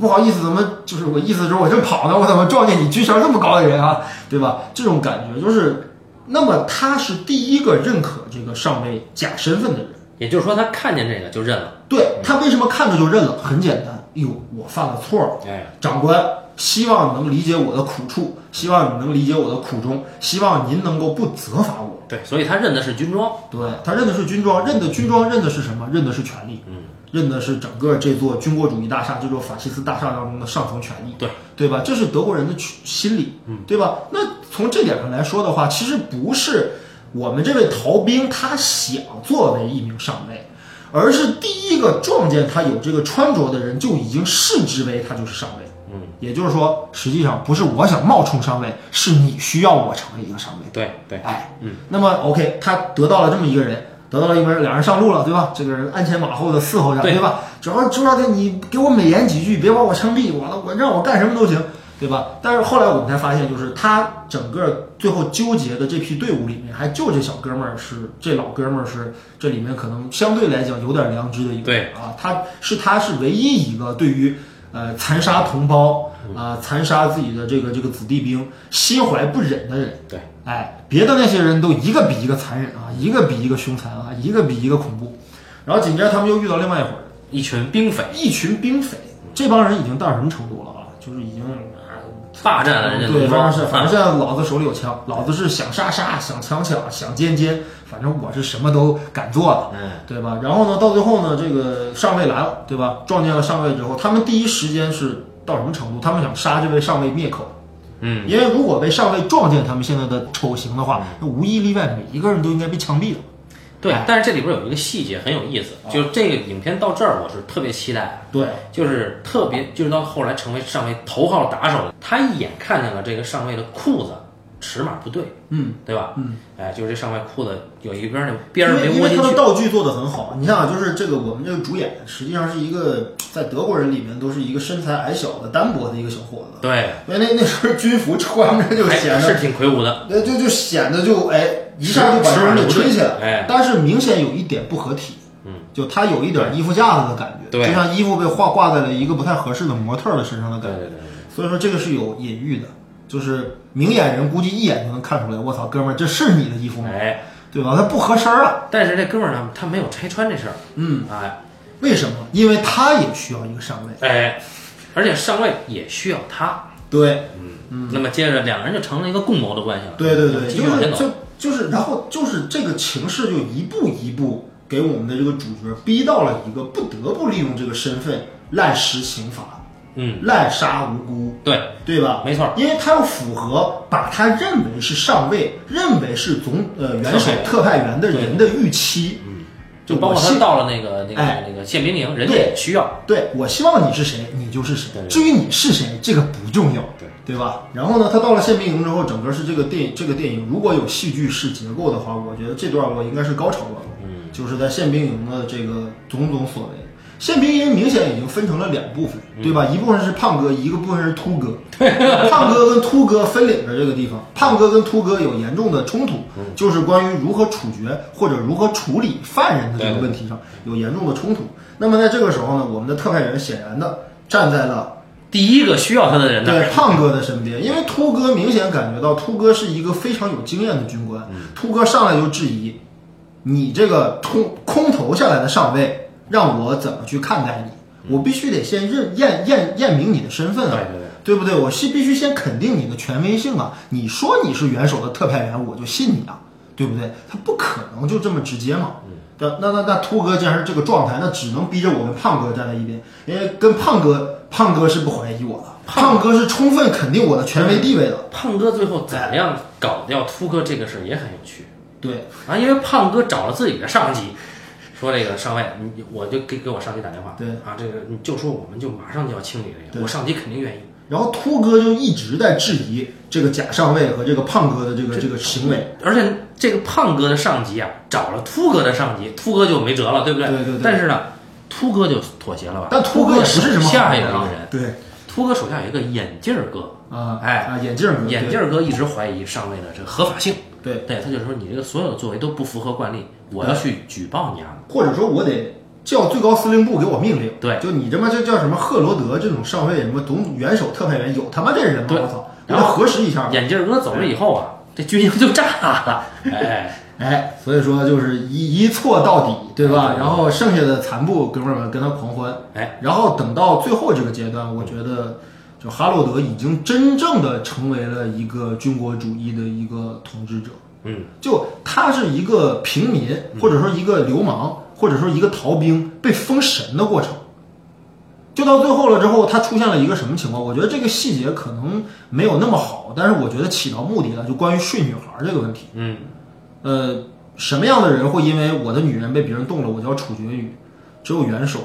不好意思，怎么就是我意思就是我正跑呢，我怎么撞见你军衔这么高的人啊，对吧？这种感觉就是，那么他是第一个认可这个上尉假身份的人。也就是说他看见这个就认了，对他为什么看着就认了？很简单，哟，我犯了错了。哎，长官，希望你能理解我的苦处，希望你能理解我的苦衷，希望您能够不责罚我。对，所以他认的是军装，对他认的是军装，认的军装认的是什么？认的是权力，嗯，认的是整个这座军国主义大厦、这座法西斯大厦当中的上层权力，对对吧？这是德国人的去心理，嗯，对吧？那从这点上来说的话，其实不是我们这位逃兵他想作为一名上尉。而是第一个撞见他有这个穿着的人，就已经视之为他就是上尉。嗯，也就是说，实际上不是我想冒充上尉，是你需要我成为一个上尉。对对，哎，嗯，那么 OK，他得到了这么一个人，得到了一个人，两人上路了，对吧？这个人鞍前马后的伺候着，对对吧？主要主要的，你给我美言几句，别把我枪毙，我我让我干什么都行，对吧？但是后来我们才发现，就是他整个最后纠结的这批队伍里面，还就这小哥们儿是这老哥们儿是这里面可能相对来讲有点良知的一个对啊，他是他是唯一一个对于呃残杀同胞啊、残杀自己的这个这个子弟兵心怀不忍的人。对，哎，别的那些人都一个比一个残忍啊，一个比一个凶残啊，一个比一个恐怖。然后紧接着他们又遇到另外一伙人，一群兵匪一群兵匪。这帮人已经到什么程度了啊？就是已经啊霸占了人家对，农庄，反正是反正啊现在老子手里有枪，老子是想杀杀，想抢抢，想奸奸，反正我是什么都敢做的。嗯，对吧？然后呢，到最后呢，这个上尉来了，对吧？撞见了上尉之后，他们第一时间是到什么程度？他们想杀这位上尉灭口。嗯，因为如果被上尉撞见他们现在的丑行的话，那无一例外，每一个人都应该被枪毙了。对哎，但是这里边有一个细节很有意思，就是这个影片到这儿，我是特别期待。对，就是特别，就是到后来成为上尉头号打手，他一眼看见了这个上尉的裤子尺码不对，嗯，对吧？嗯，哎，就是这上尉裤子有一边儿那边儿因为因为他的道具做的很好。你想想，就是这个我们这个主演，实际上是一个在德国人里面都是一个身材矮小的单薄的一个小伙子。对，因为那那时候军服穿着就显得是挺魁梧的，那，就就显得就哎，一下就把人给吹起来。哎，但是明显有一点不合体，嗯，就他有一点衣服架子的感觉，对就像衣服被挂挂在了一个不太合适的模特的身上的感觉。对对对，所以说这个是有隐喻的，就是明眼人估计一眼就能看出来，我操，哥们儿，这是你的衣服吗？哎，对吧？他不合身儿啊。但是这哥们儿呢，他没有拆穿这事儿，嗯，哎为什么？因为他也需要一个上位。哎，而且上位也需要他，对，嗯嗯，那么接着两个人就成了一个共谋的关系了，对对对，继就是续往前走，就就是，然后就是这个情势就一步一步给我们的这个主角逼到了一个不得不利用这个身份滥施刑罚、嗯，滥杀无辜，对，对吧？没错，因为他要符合把他认为是上尉、认为是总呃元首特特派员的人的预期。就包括他到了那个那个哎那个宪兵营，人家也需要，对我希望你是谁，你就是谁至于你是谁，这个不重要，对对吧？然后呢，他到了宪兵营之后，整个是这个电影这个电影如果有戏剧式结构的话，我觉得这段我应该是高潮段落，嗯，就是在宪兵营的这个种种所为。宪兵营明显已经分成了两部分，对吧？一部分是胖哥，一个部分是秃哥。胖哥跟秃哥分领着这个地方，胖哥跟秃哥有严重的冲突，就是关于如何处决或者如何处理犯人的这个问题上有严重的冲突。那么在这个时候呢，我们的特派员显然的站在了第一个需要他的人，对。胖哥的身边，因为秃哥明显感觉到秃哥是一个非常有经验的军官，秃哥上来就质疑你这个空空投下来的上尉，让我怎么去看待你？我必须得先认验验验明你的身份啊，对对对对不对？我是必须先肯定你的权威性啊！你说你是元首的特派员，我就信你啊，对不对？他不可能就这么直接嘛。对，那那那秃哥既然是这个状态，那只能逼着我跟胖哥站在一边，因为跟胖哥胖哥是不怀疑我的，胖胖哥是充分肯定我的权威地位的。胖哥最后怎么样搞掉秃哥这个事儿也很有趣对，啊，因为胖哥找了自己的上级，说这个上尉，你我就给给我上级打电话，对啊，这个你就说我们就马上就要清理这个，我上级肯定愿意。然后秃哥就一直在质疑这个假上尉和这个胖哥的这个这个行为。而且这个胖哥的上级啊，找了秃哥的上级，秃哥就没辙了，对不对？对对对但是呢，秃哥就妥协了吧？但秃哥也不是什么手下一个人，对秃哥手下有一个眼镜儿哥，啊，哎啊，眼镜儿哥，眼镜儿哥一直怀疑上尉的这个合法性。对，对，他就说你这个所有的作为都不符合惯例，我要去举报你啊！或者说我得叫最高司令部给我命令。对就你这妈就叫什么赫罗德这种上尉，什么总元首特派员，有他妈这人吗？我操！然后核实一下。眼镜儿哥走了以后啊，这军营就炸了。哎，哎，所以说就是一一错到底，对吧？然后剩下的残部哥们儿们跟他狂欢，哎，然后等到最后这个阶段，我觉得就哈洛德已经真正的成为了一个军国主义的一个统治者。嗯，就他是一个平民，或者说一个流氓，或者说一个逃兵被封神的过程。就到最后了之后，他出现了一个什么情况？我觉得这个细节可能没有那么好，但是我觉得起到目的了，就关于睡女孩这个问题。嗯，呃，什么样的人会因为我的女人被别人动了，我就要处决于？只有元首，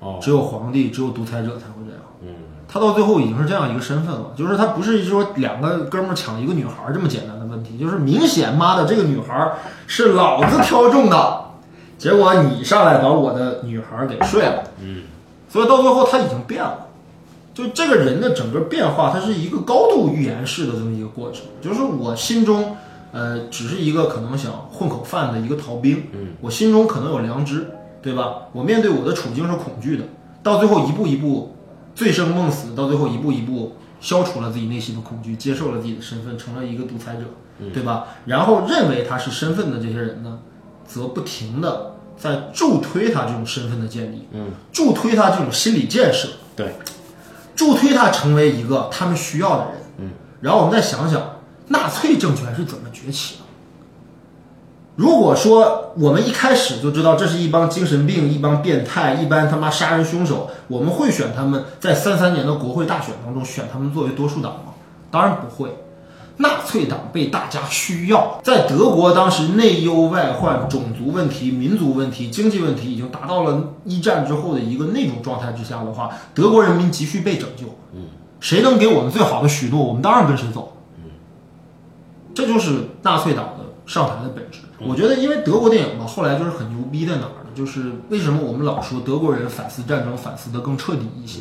哦，只有皇帝，只有独裁者才会这样。嗯，他到最后已经是这样一个身份了，就是他不是说两个哥们儿抢一个女孩儿这么简单的问题，就是明显妈的这个女孩儿是老子挑中的，结果你上来把我的女孩儿给睡了，嗯，所以到最后他已经变了。就这个人的整个变化，它是一个高度预言式的这么一个过程。就是我心中，呃，只是一个可能想混口饭的一个逃兵，嗯，我心中可能有良知，对吧？我面对我的处境是恐惧的，到最后一步一步醉生梦死，到最后一步一步消除了自己内心的恐惧，接受了自己的身份，成了一个独裁者，对吧？然后认为他是身份的这些人呢，则不停的在助推他这种身份的建立，嗯，助推他这种心理建设，对，助推他成为一个他们需要的人。嗯，然后我们再想想，纳粹政权是怎么崛起的？如果说我们一开始就知道这是一帮精神病、一帮变态、一般他妈杀人凶手，我们会选他们在三三年的国会大选当中选他们作为多数党吗？当然不会。纳粹党被大家需要，在德国当时内忧外患、种族问题、民族问题、经济问题已经达到了一战之后的一个那种状态之下的话，德国人民急需被拯救。嗯，谁能给我们最好的许诺，我们当然跟谁走。嗯，这就是纳粹党的上台的本质。我觉得，因为德国电影嘛，后来就是很牛逼在哪儿呢？就是为什么我们老说德国人反思战争反思的更彻底一些？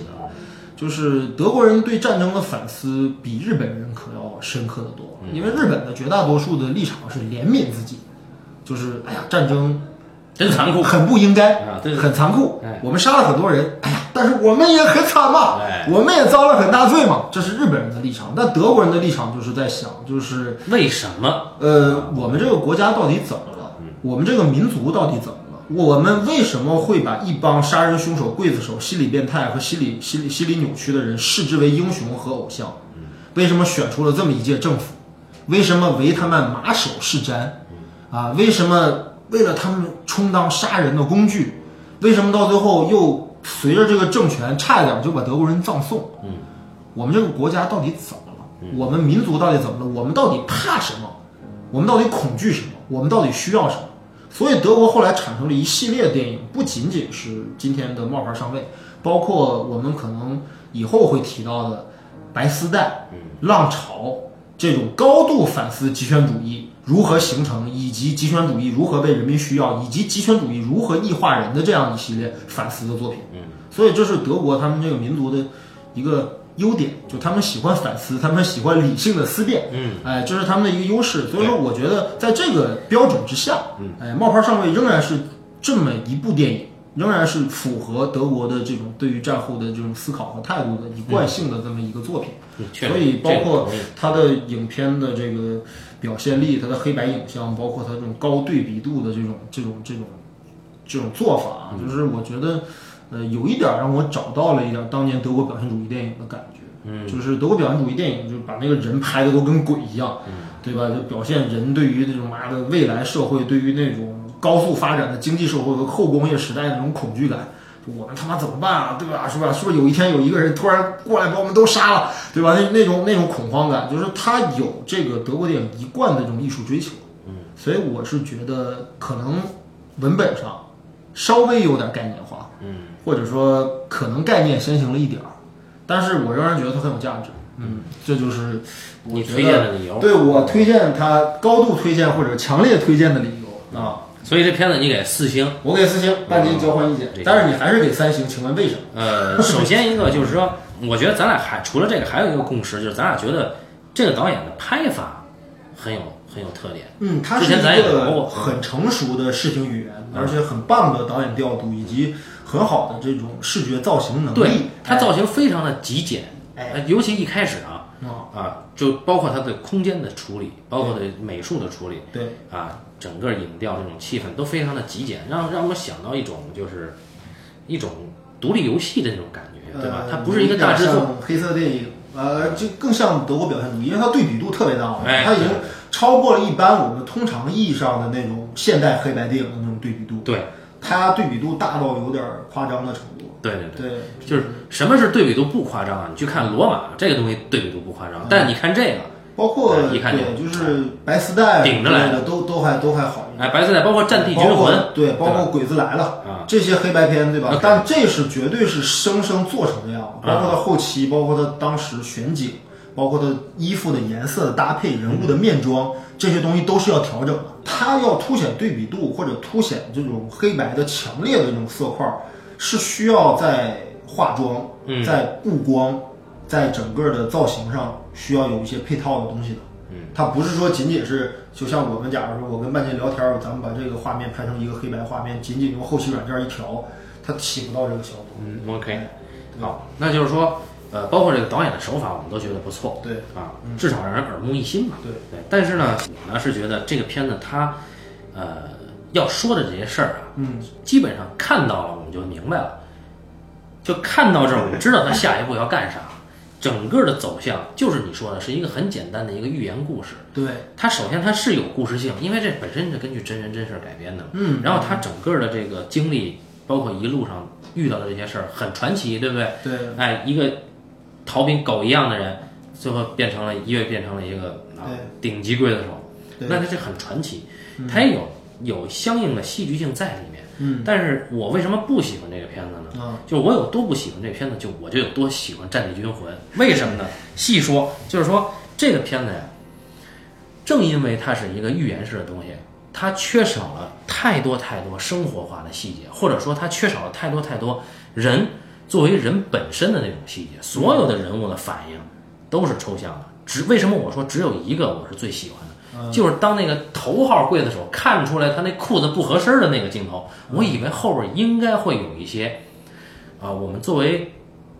就是德国人对战争的反思比日本人可要深刻的多，因为日本的绝大多数的立场是怜悯自己，就是哎呀，战争真残酷。很不应该啊对很残酷哎，我们杀了很多人，哎呀，但是我们也很惨嘛哎，我们也遭了很大罪嘛，这是日本人的立场。但德国人的立场就是在想，就是为什么？呃，我们这个国家到底怎么了？我们这个民族到底怎么了？我们为什么会把一帮杀人凶手、刽子手、心理变态和心理、心理、心理扭曲的人视之为英雄和偶像？为什么选出了这么一届政府？为什么唯他们马首是瞻？啊，为什么为了他们充当杀人的工具？为什么到最后又随着这个政权差一点就把德国人葬送？嗯，我们这个国家到底怎么了？我们民族到底怎么了？我们到底怕什么？我们到底恐惧什么？我们到底需要什么？所以德国后来产生了一系列电影，不仅仅是今天的冒牌上尉，包括我们可能以后会提到的白丝带、浪潮这种高度反思极权主义如何形成，以及极权主义如何被人民需要，以及极权主义如何异化人的这样一系列反思的作品。嗯，所以这是德国他们这个民族的一个优点，就他们喜欢反思，他们喜欢理性的思辨。嗯，哎，这是他们的一个优势。所以说，我觉得在这个标准之下，嗯，哎，冒牌上尉仍然是这么一部电影，仍然是符合德国的这种对于战后的这种思考和态度的一贯性的这么一个作品。嗯所以包括这个同意它的影片的这个表现力，它的黑白影像，包括它这种高对比度的这种这种这种这种做法啊，就是我觉得，呃，有一点儿让我找到了一点儿当年德国表现主义电影的感觉。嗯，就是德国表现主义电影，就把那个人拍的都跟鬼一样，嗯对吧？就表现人对于这种妈的未来社会，对于那种高速发展的经济社会和后工业时代的那种恐惧感，我们他妈怎么办啊？对吧？是吧？是不是有一天有一个人突然过来把我们都杀了，对吧？那那种那种恐慌感，就是他有这个德国电影一贯的这种艺术追求。嗯，所以我是觉得可能文本上稍微有点概念化，嗯，或者说可能概念先行了一点儿，但是我仍然觉得它很有价值。嗯，这就是我你推荐的理由。对我推荐它高度推荐或者强烈推荐的理由啊。所以这片子你给四星。我给四星，半斤交换意见这，个但是你还是给三星，请问为什么？呃，首先一个就是说，我觉得咱俩还除了这个，还有一个共识，就是咱俩觉得这个导演的拍法很有很有特点。嗯，他是一之前咱也聊个过很成熟的视听语言，嗯而且很棒的导演调度，以及很好的这种视觉造型能力对力。，它造型非常的极简，尤其一开始啊啊，啊，就包括它的空间的处理，包括的美术的处理对，啊，整个影调这种气氛都非常的极简，让让我想到一种就是一种独立游戏的那种感觉，对吧？呃它不是一个大制作，黑色电影，呃，就更像德国表现主义，因为它对比度特别大它已经超过了一般我们通常意义上的那种现代黑白电影的那种对比度，对它对比度大到有点夸张的程度。对对对。对，就是什么是对比度不夸张啊？你去看罗马这个东西对比度不夸张，但你看这个，包括对，就是白丝带顶着来之类的都都还都还好。一点。哎，白丝带包括《战地军魂》，对，包括《鬼子来了》啊。这些黑白片，对吧？但这是绝对是生生做成这样，子包括它后期，包括他当时选景，包括他衣服的颜色的搭配、人物的面妆，这些东西都是要调整的。它要凸显对比度或者凸显这种黑白的强烈的这种色块儿，是需要在化妆、嗯。在布光、在整个的造型上需要有一些配套的东西的。嗯，它不是说仅仅是就像我们假如说我跟半斤聊天儿，咱们把这个画面拍成一个黑白画面，仅仅用后期软件一调，它起不到这个效果。嗯，OK，好，那就是说，呃，包括这个导演的手法，我们都觉得不错。对。啊，至少让人耳目一新嘛。对。对，但是呢，我呢是觉得这个片子它，呃，要说的这些事儿啊，嗯，基本上看到了我们就明白了，就看到这儿我们知道他下一步要干啥。整个的走向就是你说的，是一个很简单的一个寓言故事。对，它首先它是有故事性，因为这本身是根据真人真事儿改编的嘛。嗯，然后它整个的这个经历，包括一路上遇到的这些事儿，很传奇，对不对？对，哎，一个逃兵狗一样的人，最后变成了一跃变成了一个啊顶级刽子手，那他这很传奇，它也有有相应的戏剧性在里面。嗯，但是我为什么不喜欢这个片子呢？啊，就是我有多不喜欢这片子，就我就有多喜欢《战地军魂》。为什么呢？细说，就是说这个片子呀，正因为它是一个寓言式的东西，它缺少了太多太多生活化的细节，或者说它缺少了太多太多人作为人本身的那种细节。所有的人物的反应都是抽象的。只为什么我说只有一个我是最喜欢的？就是当那个头号刽子手看出来他那裤子不合身的那个镜头，我以为后边应该会有一些，啊，我们作为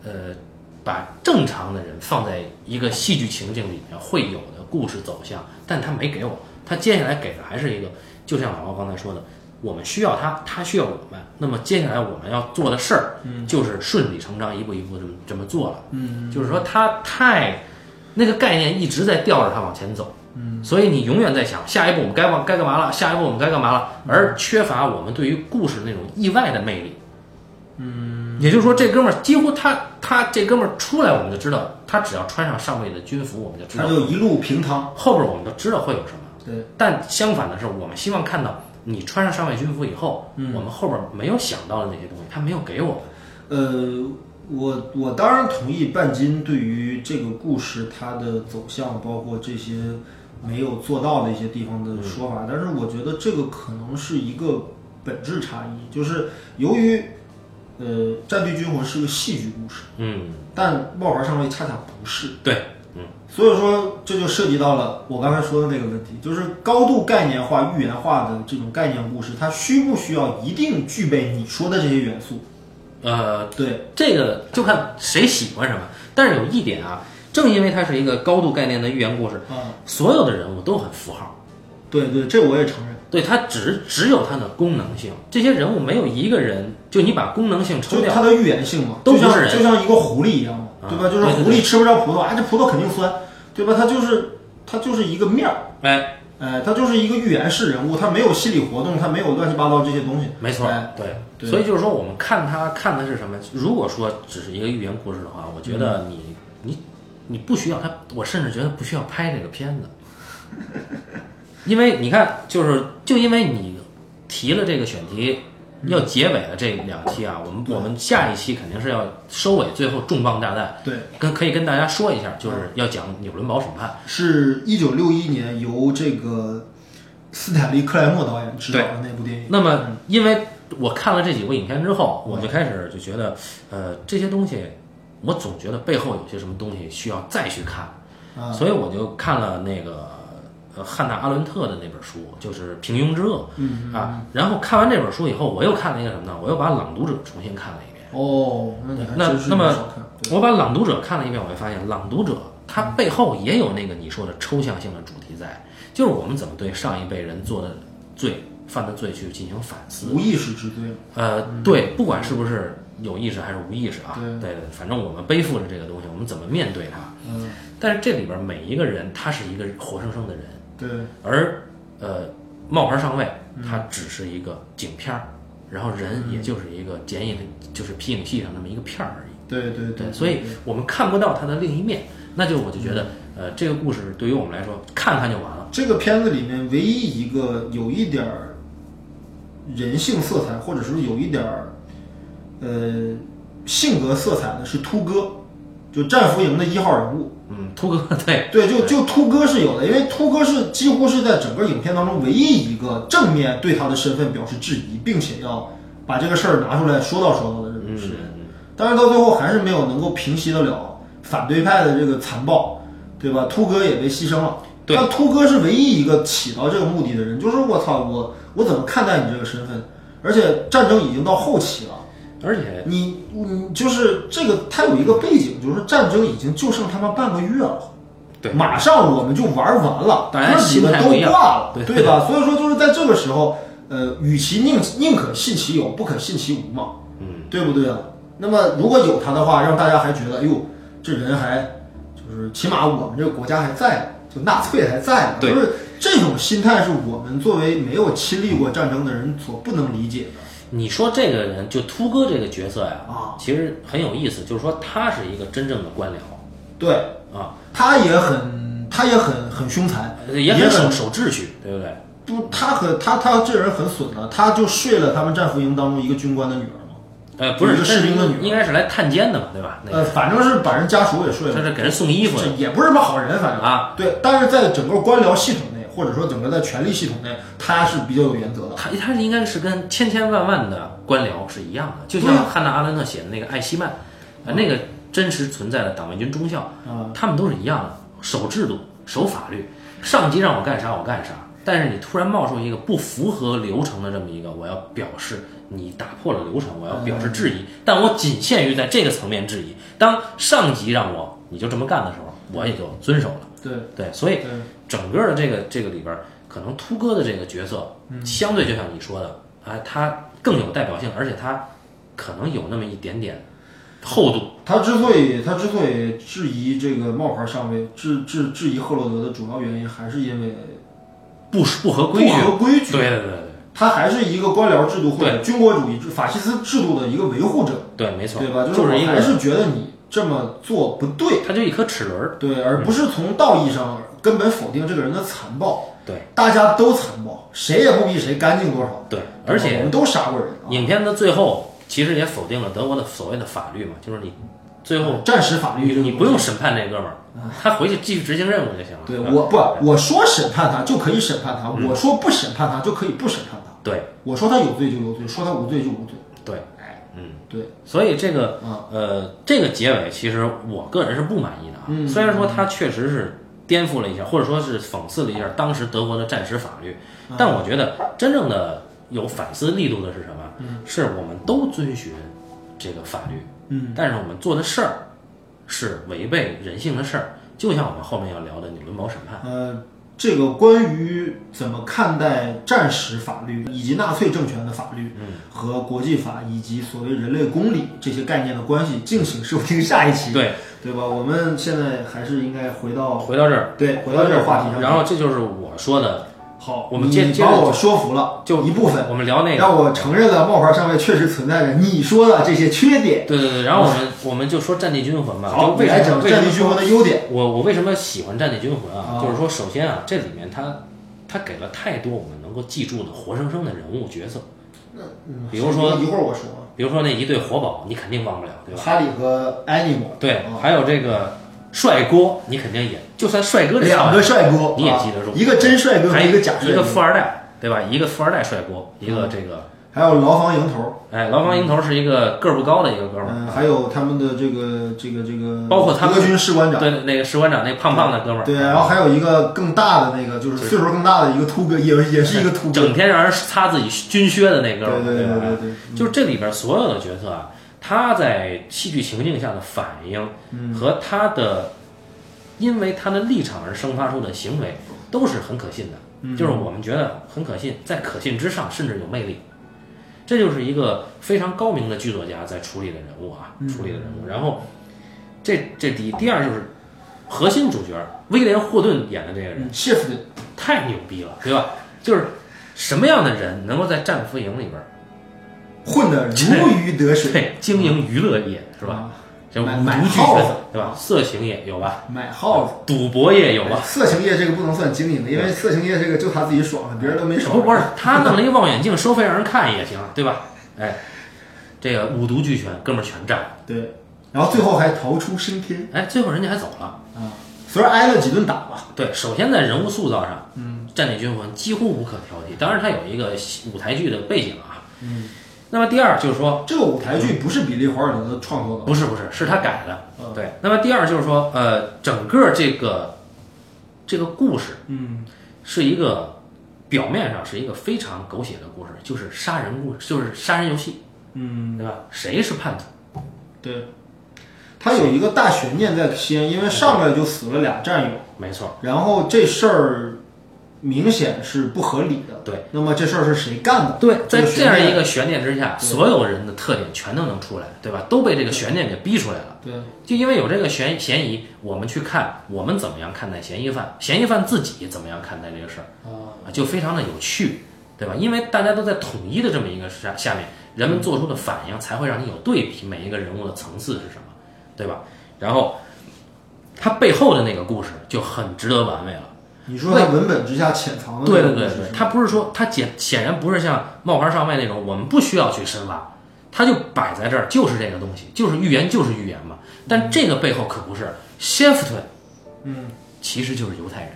呃把正常的人放在一个戏剧情境里面会有的故事走向，但他没给我，他接下来给的还是一个，就像老高刚才说的，我们需要他，他需要我们，那么接下来我们要做的事儿，就是顺理成章一步一步这么这么做了，嗯，就是说他太那个概念一直在吊着他往前走。嗯，所以你永远在想下一步我们该往该干嘛了，下一步我们该干嘛了，而缺乏我们对于故事那种意外的魅力。嗯，也就是说，这哥们儿几乎他他这哥们儿出来，我们就知道他只要穿上上尉的军服，我们就知道他就一路平汤。后边我们都知道会有什么。对，但相反的是，我们希望看到你穿上上尉军服以后，我们后边没有想到的那些东西，他没有给我们。呃，我我当然同意半斤对于这个故事它的走向，包括这些没有做到的一些地方的说法，但是我觉得这个可能是一个本质差异，就是由于呃《战地军魂》是个戏剧故事，嗯，但冒牌上尉恰恰不是。对，嗯，所以说，这就涉及到了我刚才说的那个问题，就是高度概念化、寓言化的这种概念故事，它需不需要一定具备你说的这些元素？呃，对，这个就看谁喜欢什么。但是有一点啊，正因为它是一个高度概念的寓言故事，啊，所有的人物都很符号，对对，这我也承认。对它只只有它的功能性。这些人物没有一个人，就你把功能性抽掉，就它的寓言性嘛，都像是人就像一个狐狸一样嘛，啊对吧？就是狐狸吃不着葡萄啊，这葡萄肯定酸，对吧？它就是它就是一个面儿，哎，哎，它就是一个预言式人物，它没有心理活动，它没有乱七八糟这些东西。没错哎，对，对所以就是说，我们看它看的是什么？如果说只是一个寓言故事的话，我觉得嗯你、你你不需要他，我甚至觉得不需要拍这个片子，因为你看，就是就因为你提了这个选题。要结尾的这两期啊，我们我们下一期肯定是要收尾，最后重磅炸弹，对，跟可以跟大家说一下，就是要讲纽伦堡审判。是一九六一年由这个斯坦利·克莱默导演执导的那部电影。那么，因为我看了这几部影片之后，我就开始就觉得，呃，这些东西，我总觉得背后有些什么东西需要再去看，啊所以我就看了那个呃汉娜·阿伦特的那本书，就是《平庸之恶》嗯啊。然后看完这本书以后，我又看了一个什么呢？我又把《朗读者》重新看了一遍。哦，那那么我把《朗读者》看了一遍，我会发现，《朗读者》它背后也有那个你说的抽象性的主题在，就是我们怎么对上一辈人做的罪、犯的罪去进行反思。无意识之罪。呃，对，不管是不是有意识还是无意识啊，对。对对，反正我们背负着这个东西，我们怎么面对它？嗯，但是这里边每一个人，他是一个活生生的人，对，而呃，冒牌上尉嗯。他只是一个景片儿，然后人也就是一个剪影，就是皮影戏上那么一个片儿而已。对对对，所以我们看不到他的另一面，那就我就觉得，呃，这个故事对于我们来说，看看就完了。这个片子里面唯一一个有一点儿人性色彩，或者是有一点儿呃性格色彩呢是秃哥，就战俘营的一号人物。嗯，秃哥，对，对，就就秃哥是有的，因为秃哥是几乎是在整个影片当中唯一一个正面对他的身份表示质疑，并且要把这个事儿拿出来说道说道的这种是人。但是到最后还是没有能够平息得了反对派的这个残暴，对吧？秃哥也被牺牲了。对但秃哥是唯一一个起到这个目的的人，就是我操，我我怎么看待你这个身份？而且战争已经到后期了，而且你你就是这个，它有一个背景，就是战争已经就剩他妈半个月了。对马上我们就玩完了，大家那几个都挂了，对对吧？所以说就是在这个时候，呃，与其宁宁可信其有，不可信其无嘛，嗯，对不对啊？那么如果有他的话，让大家还觉得，哎呦，这人还就是起码我们这个国家还在，就纳粹还在，对就是这种心态是我们作为没有亲历过战争的人所不能理解的。你说这个人就秃哥这个角色呀，啊。其实很有意思，就是说他是一个真正的官僚。对，啊，他也很，他也很很凶残，也很守守秩序，对不对？不，他很他他这人很损的，他就睡了他们战俘营当中一个军官的女儿嘛，呃，不是，一个士兵的女儿。应该是来探监的嘛，对吧？那呃，反正是把人家属也睡了，他是给人送衣服也不是什么好人，反正。啊。对，但是在整个官僚系统内，或者说整个在权力系统内，他是比较有原则的。他他应该是跟千千万万的官僚是一样的，就像汉娜·阿伦特写的那个艾希曼，呃，那个真实存在的党卫军中校，啊他们都是一样的，守制度、守法律，上级让我干啥我干啥。但是你突然冒出一个不符合流程的这么一个，我要表示你打破了流程，我要表示质疑，但我仅限于在这个层面质疑。当上级让我你就这么干的时候，我也就遵守了。对对，所以对，整个的这个这个里边，可能秃哥的这个角色，相对就像你说的，哎，他更有代表性，而且他可能有那么一点点厚度。他之所以他之所以质疑这个冒牌上尉，质质质疑赫罗德的主要原因，还是因为不不合规矩，不合规矩。对对对对他还是一个官僚制度或者军国主义、法西斯制度的一个维护者，对，没错，对吧？就是，我还是觉得你这么做不对，他就一颗齿轮儿。对，而不是从道义上根本否定这个人的残暴。对大家都残暴，谁也不比谁干净多少。对，而且我们都杀过人啊。影片的最后其实也否定了德国的所谓的法律嘛，就是你最后战时法律你不用审判那哥们儿，他回去继续执行任务就行了。对我不，我说审判他就可以审判他，我说不审判他就可以不审判他。对我说他有罪就有罪，说他无罪就无罪。对，哎，嗯。对，所以这个啊呃，这个结尾其实我个人是不满意的啊。嗯虽然说它确实是颠覆了一下，或者说是讽刺了一下当时德国的战时法律，但我觉得真正的有反思力度的是什么？是我们都遵循这个法律，嗯，但是我们做的事儿是违背人性的事儿，就像我们后面要聊的纽伦堡审判。呃，这个关于怎么看待战时法律以及纳粹政权的法律，嗯，和国际法以及所谓人类公理这些概念的关系，敬请收听下一期，对，对吧？我们现在还是应该回到回到这儿，对回到这个话题上，然后这就是我说的好，我们接你接着把我说服了，就一部分，我们聊那个，让我承认了冒牌上尉确实存在着你说的这些缺点。对对对，然后我们我们就说《战地军魂》吧，就好，为你来讲战地军魂的优点。我我为什么喜欢《战地军魂》啊？啊就是说，首先啊，这里面它它给了太多我们能够记住的活生生的人物角色，嗯比如说一会儿我说，比如说那一对活宝，你肯定忘不了，对吧？哈利和 Animal，对啊，还有这个帅哥，你肯定也就算帅哥这两个帅哥，你也啊记得住一个真帅哥和还一个假帅哥。一个，富二代，对吧？一个富二代帅哥，一个这个还有牢房营头，哎，牢房营头是一个个儿不高的一个哥们嗯，儿，还有他们的这个这个这个，包括他们德军士官长，对那个士官长那胖胖的哥们儿，对，然后还有一个更大的那个，就是岁数更大的一个秃哥，也也是一个秃哥，整天让人擦自己军靴的那哥们儿？对对对，就是这里边所有的角色啊，他在戏剧情境下的反应嗯和他的因为他的立场而生发出的行为都是很可信的，嗯就是我们觉得很可信，在可信之上甚至有魅力。这就是一个非常高明的剧作家在处理的人物啊，嗯处理的人物。然后这这第一第二就是核心主角威廉霍顿演的这个人嗯，shift 太牛逼了，对吧？就是什么样的人能够在战俘营里边儿混得如鱼得水，对经营娱乐业是吧？吧？就五买买耗子全，对吧？色情业有吧？买耗子。赌博业有吧？色情业这个不能算经营的，因为色情业这个就他自己爽了，别人都没爽。不不是，他弄了一个望远镜收费让人看也行，对吧？哎，这个五毒俱全，哥们儿全占了。对，然后最后还逃出升天哎，最后人家还走了。啊，虽然挨了几顿打吧。对，首先在人物塑造上，嗯，《战地军魂》几乎无可挑剔。当然，他有一个舞台剧的背景啊。嗯，那么第二就是说，这个舞台剧不是比利·华尔德创作的，不是不是，是他改的。嗯。对，那么第二就是说，呃，整个这个这个故事嗯，是一个表面上是一个非常狗血的故事，就是杀人故事，就是杀人游戏，嗯，对吧？谁是叛徒？对，他有一个大悬念在先，因为上来就死了俩战友，没错，然后这事儿明显是不合理的。对，那么这事儿是谁干的？对，在这样一个悬念之下，所有人的特点全都能出来，对吧？都被这个悬念给逼出来了。对，就因为有这个嫌嫌疑，我们去看我们怎么样看待嫌疑犯，嫌疑犯自己怎么样看待这个事儿啊，啊，就非常的有趣，对吧？因为大家都在统一的这么一个下下面，人们做出的反应才会让你有对比，每一个人物的层次是什么，对吧？然后他背后的那个故事就很值得玩味了。你说在文本之下潜藏的对对对对那个故事是，他不是说他显显然不是像冒牌上尉那种，我们不需要去深挖，他就摆在这儿，就是这个东西，就是预言就是预言嘛。但这个背后可不是 Shefton，嗯，其实就是犹太人，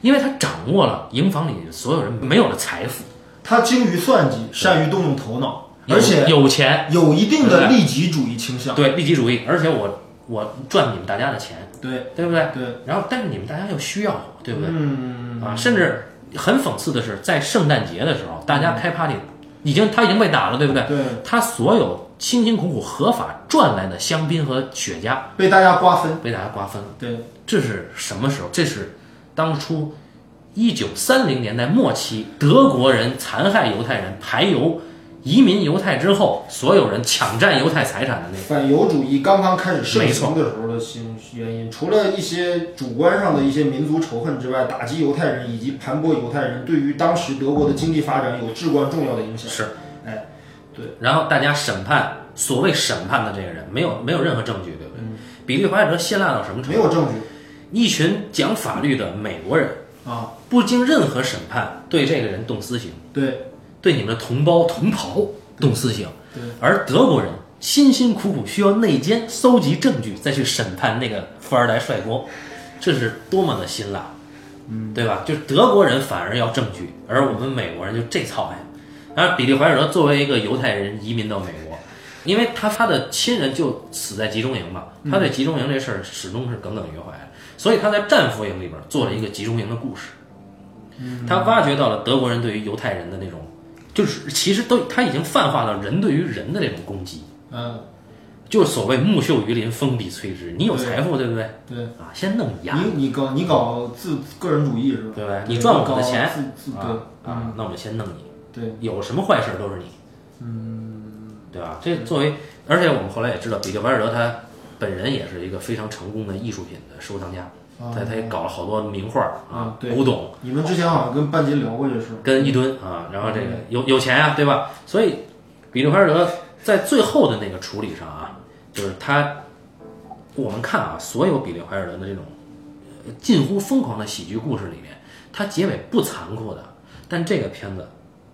因为他掌握了营房里所有人没有的财富，他精于算计，善于动用头脑，而且有钱，有一定的利己主义倾向。对利己主义，而且我我赚你们大家的钱，对对不对？对，然后但是你们大家又需要我，对不对？嗯，啊，甚至很讽刺的是，在圣诞节的时候，大家开 party，已经他已经被打了，对不对？对，他所有辛辛苦苦合法赚来的香槟和雪茄被大家瓜分。被大家瓜分了，对，这是什么时候？这是当初一九三零年代末期，德国人残害犹太人、排犹、移民犹太之后，所有人抢占犹太财产的那个。反犹主义刚刚开始盛行的时候的新原因，除了一些主观上的一些民族仇恨之外，打击犹太人以及盘剥犹太人，对于当时德国的经济发展有至关重要的影响。是，哎，对，然后大家审判所谓审判的这个人，没有没有任何证据，对不对？比利怀尔德辛辣到什么程度？没有证据一群讲法律的美国人，啊。不经任何审判对这个人动私刑，对对你们的同胞同袍动私刑，而德国人辛辛苦苦需要内奸搜集证据再去审判那个富二代帅哥，这是多么的辛辣，嗯，对吧？就德国人反而要证据，而我们美国人就这操呀。而比利怀尔德作为一个犹太人移民到美国，因为他他的亲人就死在集中营嘛，他对集中营这事儿始终是耿耿于怀，所以他在战俘营里边做了一个集中营的故事。他挖掘到了德国人对于犹太人的那种，就是其实都他已经泛化到人对于人的这种攻击，嗯，就是所谓木秀于林，风必摧之。你有财富，对不对？对，啊，先弄你丫，你你搞你搞自个人主义是吧？对不对？你赚我搞的钱自自啊对啊，那我就先弄你。对，有什么坏事都是你，嗯，对吧？这作为，而且我们后来也知道，比利怀尔德他本人也是一个非常成功的艺术品的收藏家，啊对，他也搞了好多名画啊古董你们之前好像跟半斤聊过这事。跟一吨啊，然后这个有有钱呀、对吧？所以比利怀尔德在最后的那个处理上啊，就是他，我们看啊，所有比利怀尔德的这种呃近乎疯狂的喜剧故事里面，他结尾不残酷的，但这个片子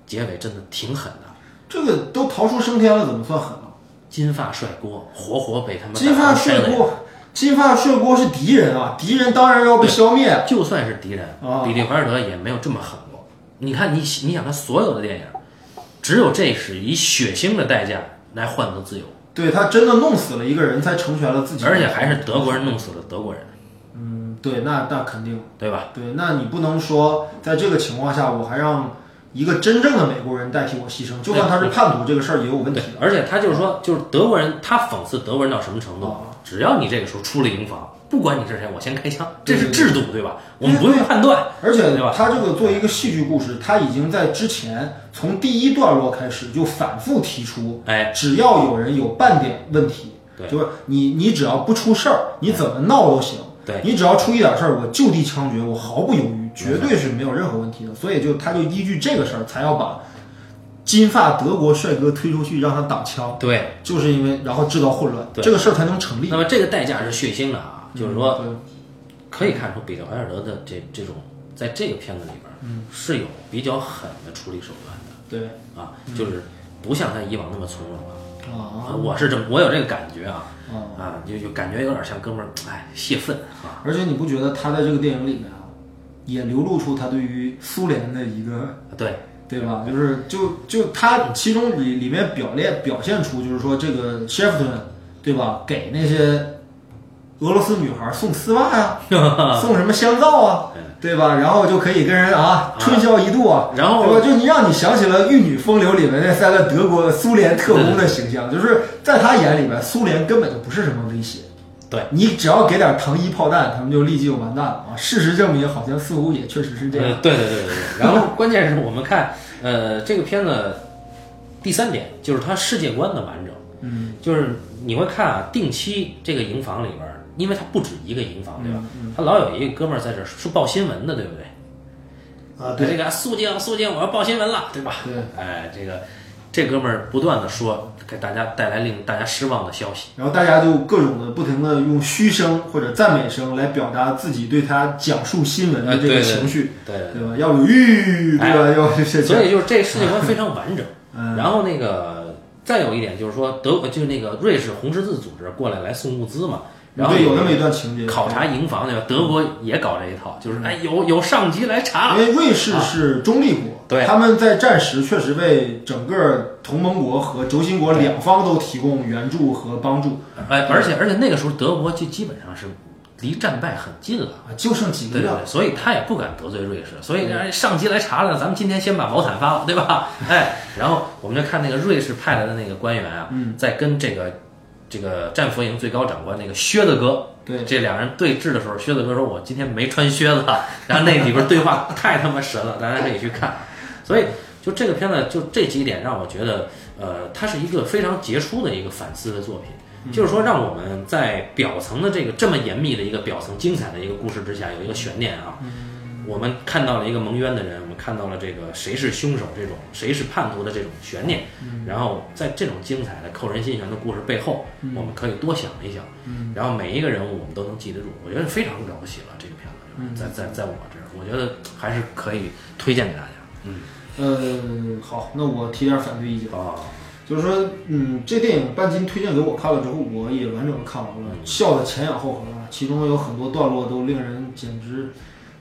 结尾真的挺狠的。这个都逃出升天了，怎么算狠了？金发帅锅活活被他们金发帅锅，金发帅锅是敌人啊，敌人当然要被消灭。就算是敌人，啊比利怀尔德也没有这么狠过。你看，你你想他所有的电影，只有这是以血腥的代价来换得自由，对他真的弄死了一个人，才成全了自己。而且还是德国人弄死了 德国人，嗯，对，那那肯定。对吧？对，那你不能说在这个情况下，我还让一个真正的美国人代替我牺牲，就算他是叛徒，这个事儿也有问题，而且他就是说，就是德国人，他讽刺德国人到什么程度啊？只要你这个时候出了营房，不管你是谁，我先开枪，这是制度，对吧？我们不用判断，而且对吧他这个作为一个戏剧故事，他已经在之前从第一段落开始就反复提出，哎，只要有人有半点问题，对就是你你只要不出事儿，你怎么闹都行。对你只要出一点事儿，我就地枪决，我毫不犹豫，绝对是没有任何问题的。所以就他就依据这个事儿，才要把金发德国帅哥推出去让他挡枪，对。就是因为然后制造混乱，对这个事儿才能成立。那么这个代价是血腥的啊，就是说嗯可以看出彼得怀尔德的这这种在这个片子里边，嗯，是有比较狠的处理手段的对的啊，就是不像他以往那么从容了。啊啊，我是这么，我有这个感觉啊啊！啊，就就感觉有点像哥们儿，哎，泄愤啊，而且你不觉得他在这个电影里面啊，也流露出他对于苏联的一个对对吧？就是就就他其中里里面表列表现出，就是说这个 Shefton 对吧，给那些俄罗斯女孩送丝袜呀、送什么香皂啊，对吧？然后就可以跟人啊春宵一度啊，然后？就你让你想起了《玉女风流》里面那三个德国苏联特工的形象，就是在他眼里边，苏联根本就不是什么威胁。对，你只要给点糖衣炮弹，他们就立即就完蛋了啊！事实证明，好像似乎也确实是这样。呃对对对对对。然后 关键是我们看，呃，这个片子第三点就是它世界观的完整，嗯，就是你会看啊，定期这个营房里边，因为它不止一个营房，对吧？嗯他老有一个哥们儿在这儿是报新闻的，对不对？啊，对这个肃静肃静，我要报新闻了，对吧？对，哎，这个这哥们儿不断的说，给大家带来令大家失望的消息。然后大家就各种的不停的用嘘声或者赞美声来表达自己对他讲述新闻的这个情绪，对对对吧？要有欲，对吧？要所以就是这世界观非常完整。嗯然后那个再有一点就是说，德就是那个瑞士红十字组织过来来送物资嘛，然后有那么一段情节，考察营房对吧？德国也搞这一套，就是哎有有上级来查了，因为瑞士是中立国，对他们在战时确实为整个同盟国和轴心国两方都提供援助和帮助哎，而且而且那个时候德国就基本上是离战败很近了。啊，就剩几个月所以他也不敢得罪瑞士，所以哎上级来查了，咱们今天先把毛毯发了，对吧？哎，然后我们就看那个瑞士派来的那个官员啊，嗯在跟这个这个战俘营最高长官那个靴子哥，对这两人对峙的时候，靴子哥说：“我今天没穿靴子。”然后那里边对话太他妈神了，大家可以去看。所以就这个片子，就这几点让我觉得，呃，它是一个非常杰出的一个反思的作品。就是说，让我们在表层的这个这么严密的一个表层精彩的一个故事之下，有一个悬念啊。我们看到了一个蒙冤的人，我们看到了这个谁是凶手这种谁是叛徒的这种悬念，然后在这种精彩的扣人心弦的故事背后，我们可以多想一想，然后每一个人物我们都能记得住，我觉得非常了不起了。这个片子在在在我这儿，我觉得还是可以推荐给大家。嗯，呃，好，那我提点反对意见。啊，就是说，嗯，这电影半斤推荐给我看了之后，我也完整的看完了，笑得前仰后合啊。其中有很多段落都令人简直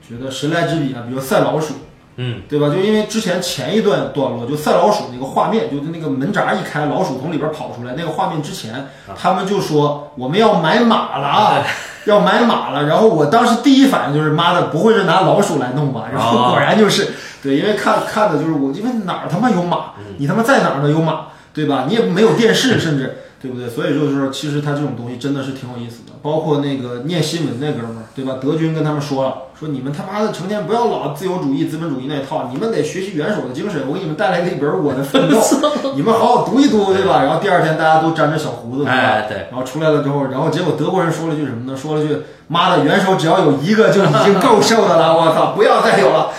觉得神来之笔啊，比如赛老鼠，嗯，对吧？就因为之前前一段段落，就赛老鼠那个画面，就是那个门闸一开，老鼠从里边跑出来，那个画面之前，他们就说我们要买马了啊，要买马了。然后我当时第一反应就是妈的，不会是拿老鼠来弄吧？然后果然就是，对，因为看看的就是我，因为哪儿他妈有马，你他妈在哪儿呢有马，对吧？你也没有电视，甚至。对不对？所以就是说，其实他这种东西真的是挺有意思的。包括那个念新闻那哥们儿，对吧？德军跟他们说了，说你们他妈的成天不要老自由主义、资本主义那一套，你们得学习元首的精神。我给你们带来了一本《我的奋斗》，你们好好读一读，对吧？然后第二天大家都粘着小胡子，对吧？哎对然后出来了之后，然后结果德国人说了句什么呢？说了句妈的，元首只要有一个就已经够受的了，我操，不要再有了，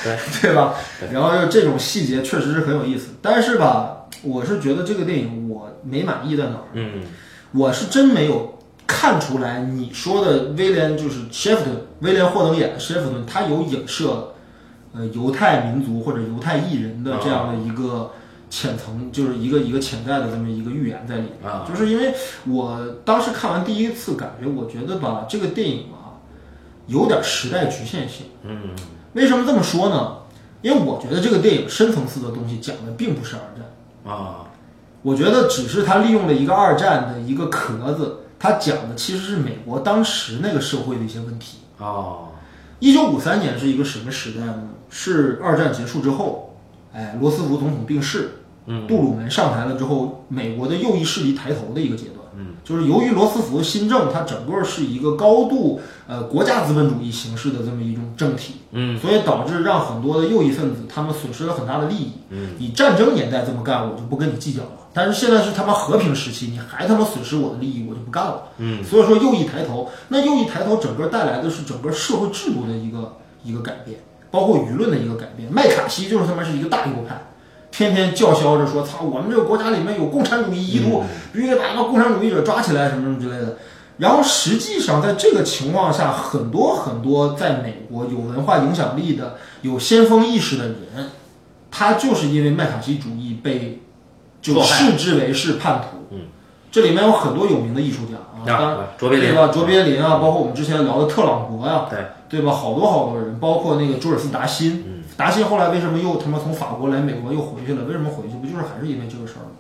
对 吧？然后就这种细节确实是很有意思，但是吧，我是觉得这个电影我没满意在哪儿？嗯我是真没有看出来你说的威廉就是谢弗顿，威廉霍登演的谢弗顿，他有影射呃犹太民族或者犹太艺人的这样的一个浅层，就是一个一个潜在的这么一个预言在里面。啊就是因为我当时看完第一次，感觉我觉得吧，这个电影啊有点时代局限性。嗯为什么这么说呢？因为我觉得这个电影深层次的东西讲的并不是二战。啊我觉得只是他利用了一个二战的一个壳子，他讲的其实是美国当时那个社会的一些问题。哦一九五三年是一个什么时代呢？是二战结束之后，哎，罗斯福总统病逝，嗯杜鲁门上台了之后，美国的右翼势力抬头的一个阶段。嗯，就是由于罗斯福新政，它整个是一个高度呃国家资本主义形式的这么一种政体。嗯所以导致让很多的右翼分子他们损失了很大的利益。嗯，你战争年代这么干，我就不跟你计较了。但是现在是他妈和平时期，你还他妈损失我的利益，我就不干了。嗯，所以说右翼抬头，那右翼抬头整个带来的是整个社会制度的一个一个改变，包括舆论的一个改变。麦卡锡就是他妈是一个大右派。天天叫嚣着说：“操，我们这个国家里面有共产主义遗毒，必须得把那共产主义者抓起来，什么什么之类的。”然后实际上，在这个情况下，很多很多在美国有文化影响力的、有先锋意识的人，他就是因为麦卡锡主义被就视之为是叛徒。嗯，这里面有很多有名的艺术家啊，当然啊，卓别林对吧？卓别林啊，包括我们之前聊的特朗普呀、对对吧？好多好多人，包括那个朱尔斯达辛，嗯达辛后来为什么又他妈从法国来美国又回去了？为什么回去？不就是还是因为这个事儿吗？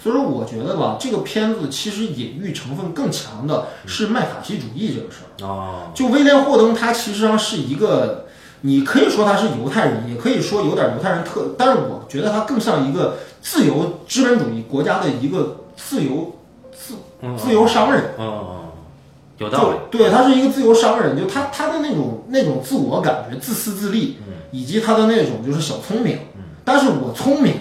所以说，我觉得吧，这个片子其实隐喻成分更强的是麦卡锡主义这个事儿。啊就威廉霍登，他其实上是一个，你可以说他是犹太人，也可以说有点犹太人特，但是我觉得他更像一个自由资本主义国家的一个自由自自由商人。哦，有道理。对，他是一个自由商人，就他他的那种那种自我感觉、自私自利，以及他的那种就是小聪明。但是我聪明，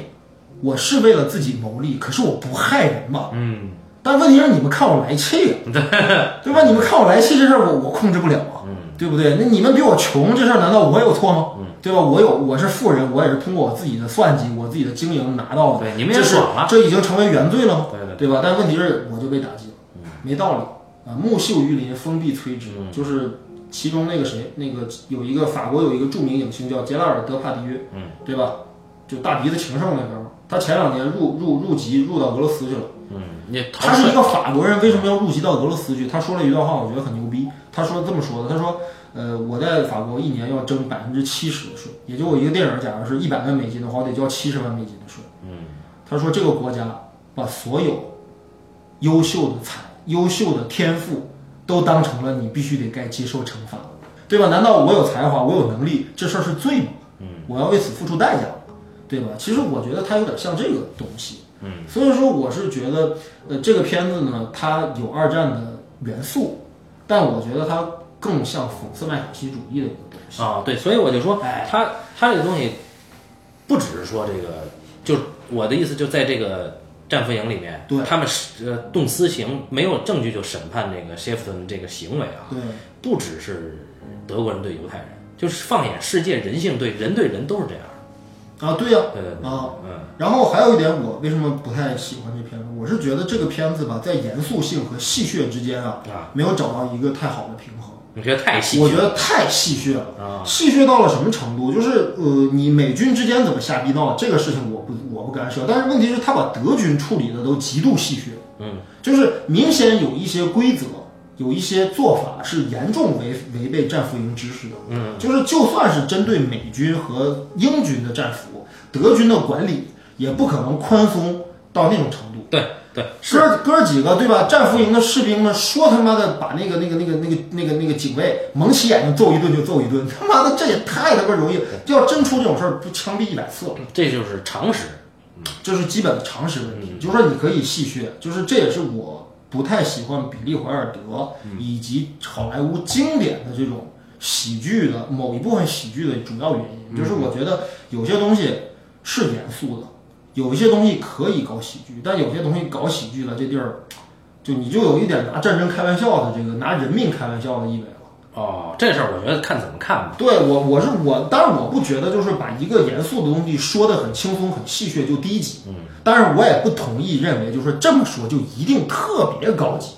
我是为了自己谋利，可是我不害人嘛。嗯但问题是你们看我来气啊，对吧？你们看我来气这事儿，我我控制不了啊，对不对？那你们比我穷这事儿，难道我有错吗？对吧？我有，我是富人，我也是通过我自己的算计，我自己的经营拿到的。对你们也是爽了这已经成为原罪了吗？对对对吧？但问题是，我就被打击了，没道理啊！木秀于林，风必摧之，就是其中那个谁，那个有一个法国有一个著名影星叫杰拉尔德帕迪约，嗯，对吧？就大鼻子情圣那哥们儿，他前两年入入入籍入到俄罗斯去了。嗯，你他是一个法国人，为什么要入籍到俄罗斯去？他说了一段话，我觉得很牛逼。他说这么说的，他说，呃，我在法国一年要征百分之七十的税，也就我一个电影，假如是一百万美金的话，我得交七十万美金的税。嗯，他说这个国家把所有优秀的才、优秀的天赋都当成了你必须得该接受惩罚，对吧？难道我有才华，我有能力，这事儿是罪吗？嗯，我要为此付出代价，对吧？其实我觉得它有点像这个东西。嗯，所以说我是觉得，呃，这个片子呢，它有二战的元素，但我觉得它更像讽刺麦卡锡主义的一个东西。啊，对，所以我就说哎，他他这个东西不只是说这个，就我的意思就在这个战俘营里面，对他们是呃动私刑，没有证据就审判这个谢弗顿这个行为啊，对，不只是德国人对犹太人，就是放眼世界，人性对人对人都是这样。啊，对呀、啊，嗯然后还有一点，我为什么不太喜欢这片子？我是觉得这个片子吧，在严肃性和戏谑之间啊，啊，没有找到一个太好的平衡。你觉得太戏我觉得太戏谑了啊戏谑到了什么程度？就是呃，你美军之间怎么瞎逼闹，这个事情我不我不干涉。但是问题是，他把德军处理的都极度戏谑，嗯，就是明显有一些规则，有一些做法是严重违违背战俘营知识的，嗯，就是就算是针对美军和英军的战俘，德军的管理也不可能宽松到那种程度。对对哥儿哥儿几个对吧？战俘营的士兵们说他妈的把那个那个那个那个那个那个警卫蒙起眼睛揍一顿就揍一顿，他妈的这也太他妈容易了！要真出这种事儿，不枪毙一百次了。这就是常识。这是基本的常识问题。就是说你可以戏谑，就是这也是我不太喜欢比利怀尔德以及好莱坞经典的这种喜剧的某一部分喜剧的主要原因，就是我觉得有些东西是严肃的，有一些东西可以搞喜剧，但有些东西搞喜剧了，这地儿就你就有一点拿战争开玩笑的这个拿人命开玩笑的意味了。哦，这事儿我觉得看怎么看吧。对我，我是我，当然我不觉得就是把一个严肃的东西说的很轻松、很戏谑就低级，嗯，但是我也不同意认为就是这么说就一定特别高级，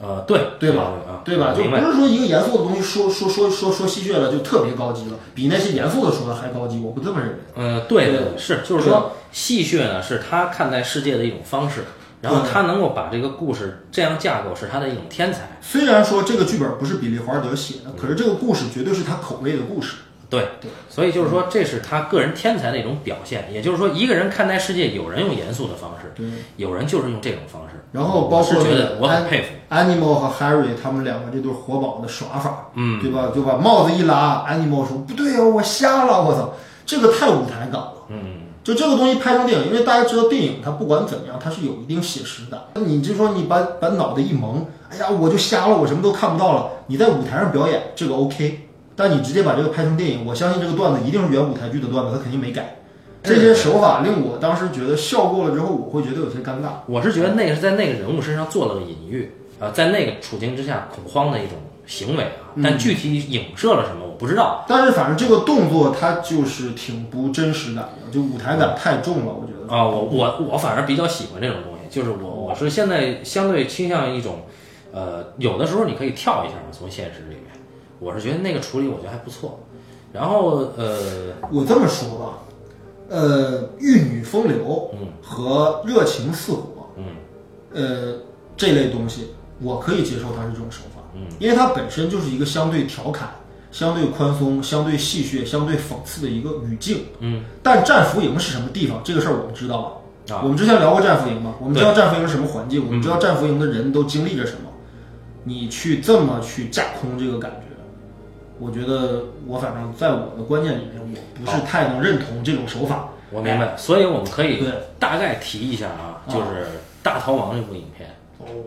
呃，对对吧？啊，对吧？就。不是说一个严肃的东西说说说说说戏谑了就特别高级了，比那些严肃的说的还高级，我不这么认为。呃，对对的，是，就是说戏谑呢是他看待世界的一种方式，然后他能够把这个故事这样架构是他的一种天才。虽然说这个剧本不是比利华尔德写的，可是这个故事绝对是他口味的故事。对对，所以就是说这是他个人天才的一种表现。也就是说，一个人看待世界，有人用严肃的方式，对，有人就是用这种方式。然后包括觉得我很佩服。Animal 和 Harry 他们两个这对活宝的耍法，嗯，对吧？就把帽子一拉，Animal 说不对呀、我瞎了，我操，这个太舞台感了。嗯，就这个东西拍成电影，因为大家知道电影它不管怎么样，它是有一定写实的。你就说你把把脑袋一蒙，哎呀，我就瞎了，我什么都看不到了。你在舞台上表演这个 OK，但你直接把这个拍成电影，我相信这个段子一定是原舞台剧的段子，他肯定没改。这些手法令我当时觉得笑过了之后，我会觉得有些尴尬。我是觉得那个是在那个人物身上做了个隐喻啊、在那个处境之下恐慌的一种行为啊，但具体影射了什么我不知道。但是反正这个动作它就是挺不真实感的，就舞台感太重了，我觉得。啊，我我我反而比较喜欢这种东西，就是我我是现在相对倾向于一种，呃，有的时候你可以跳一下嘛，从现实里面，我是觉得那个处理我觉得还不错。然后呃，我这么说吧，呃，玉女风流，嗯，和热情似火，嗯，呃，这类东西我可以接受它是这种手法，嗯，因为它本身就是一个相对调侃、相对宽松、相对戏谑、相对讽刺的一个语境，嗯，但战俘营是什么地方？这个事儿我们知道吧？啊我们之前聊过战俘营吗，我们知道战俘营是什么环境，我们嗯知道战俘营的人都经历着什么。你去这么去架空这个感觉，我觉得我反正在我的观念里面，我不是太能认同这种手法。我明白，所以我们可以对大概提一下啊，就是《大逃亡》这部影片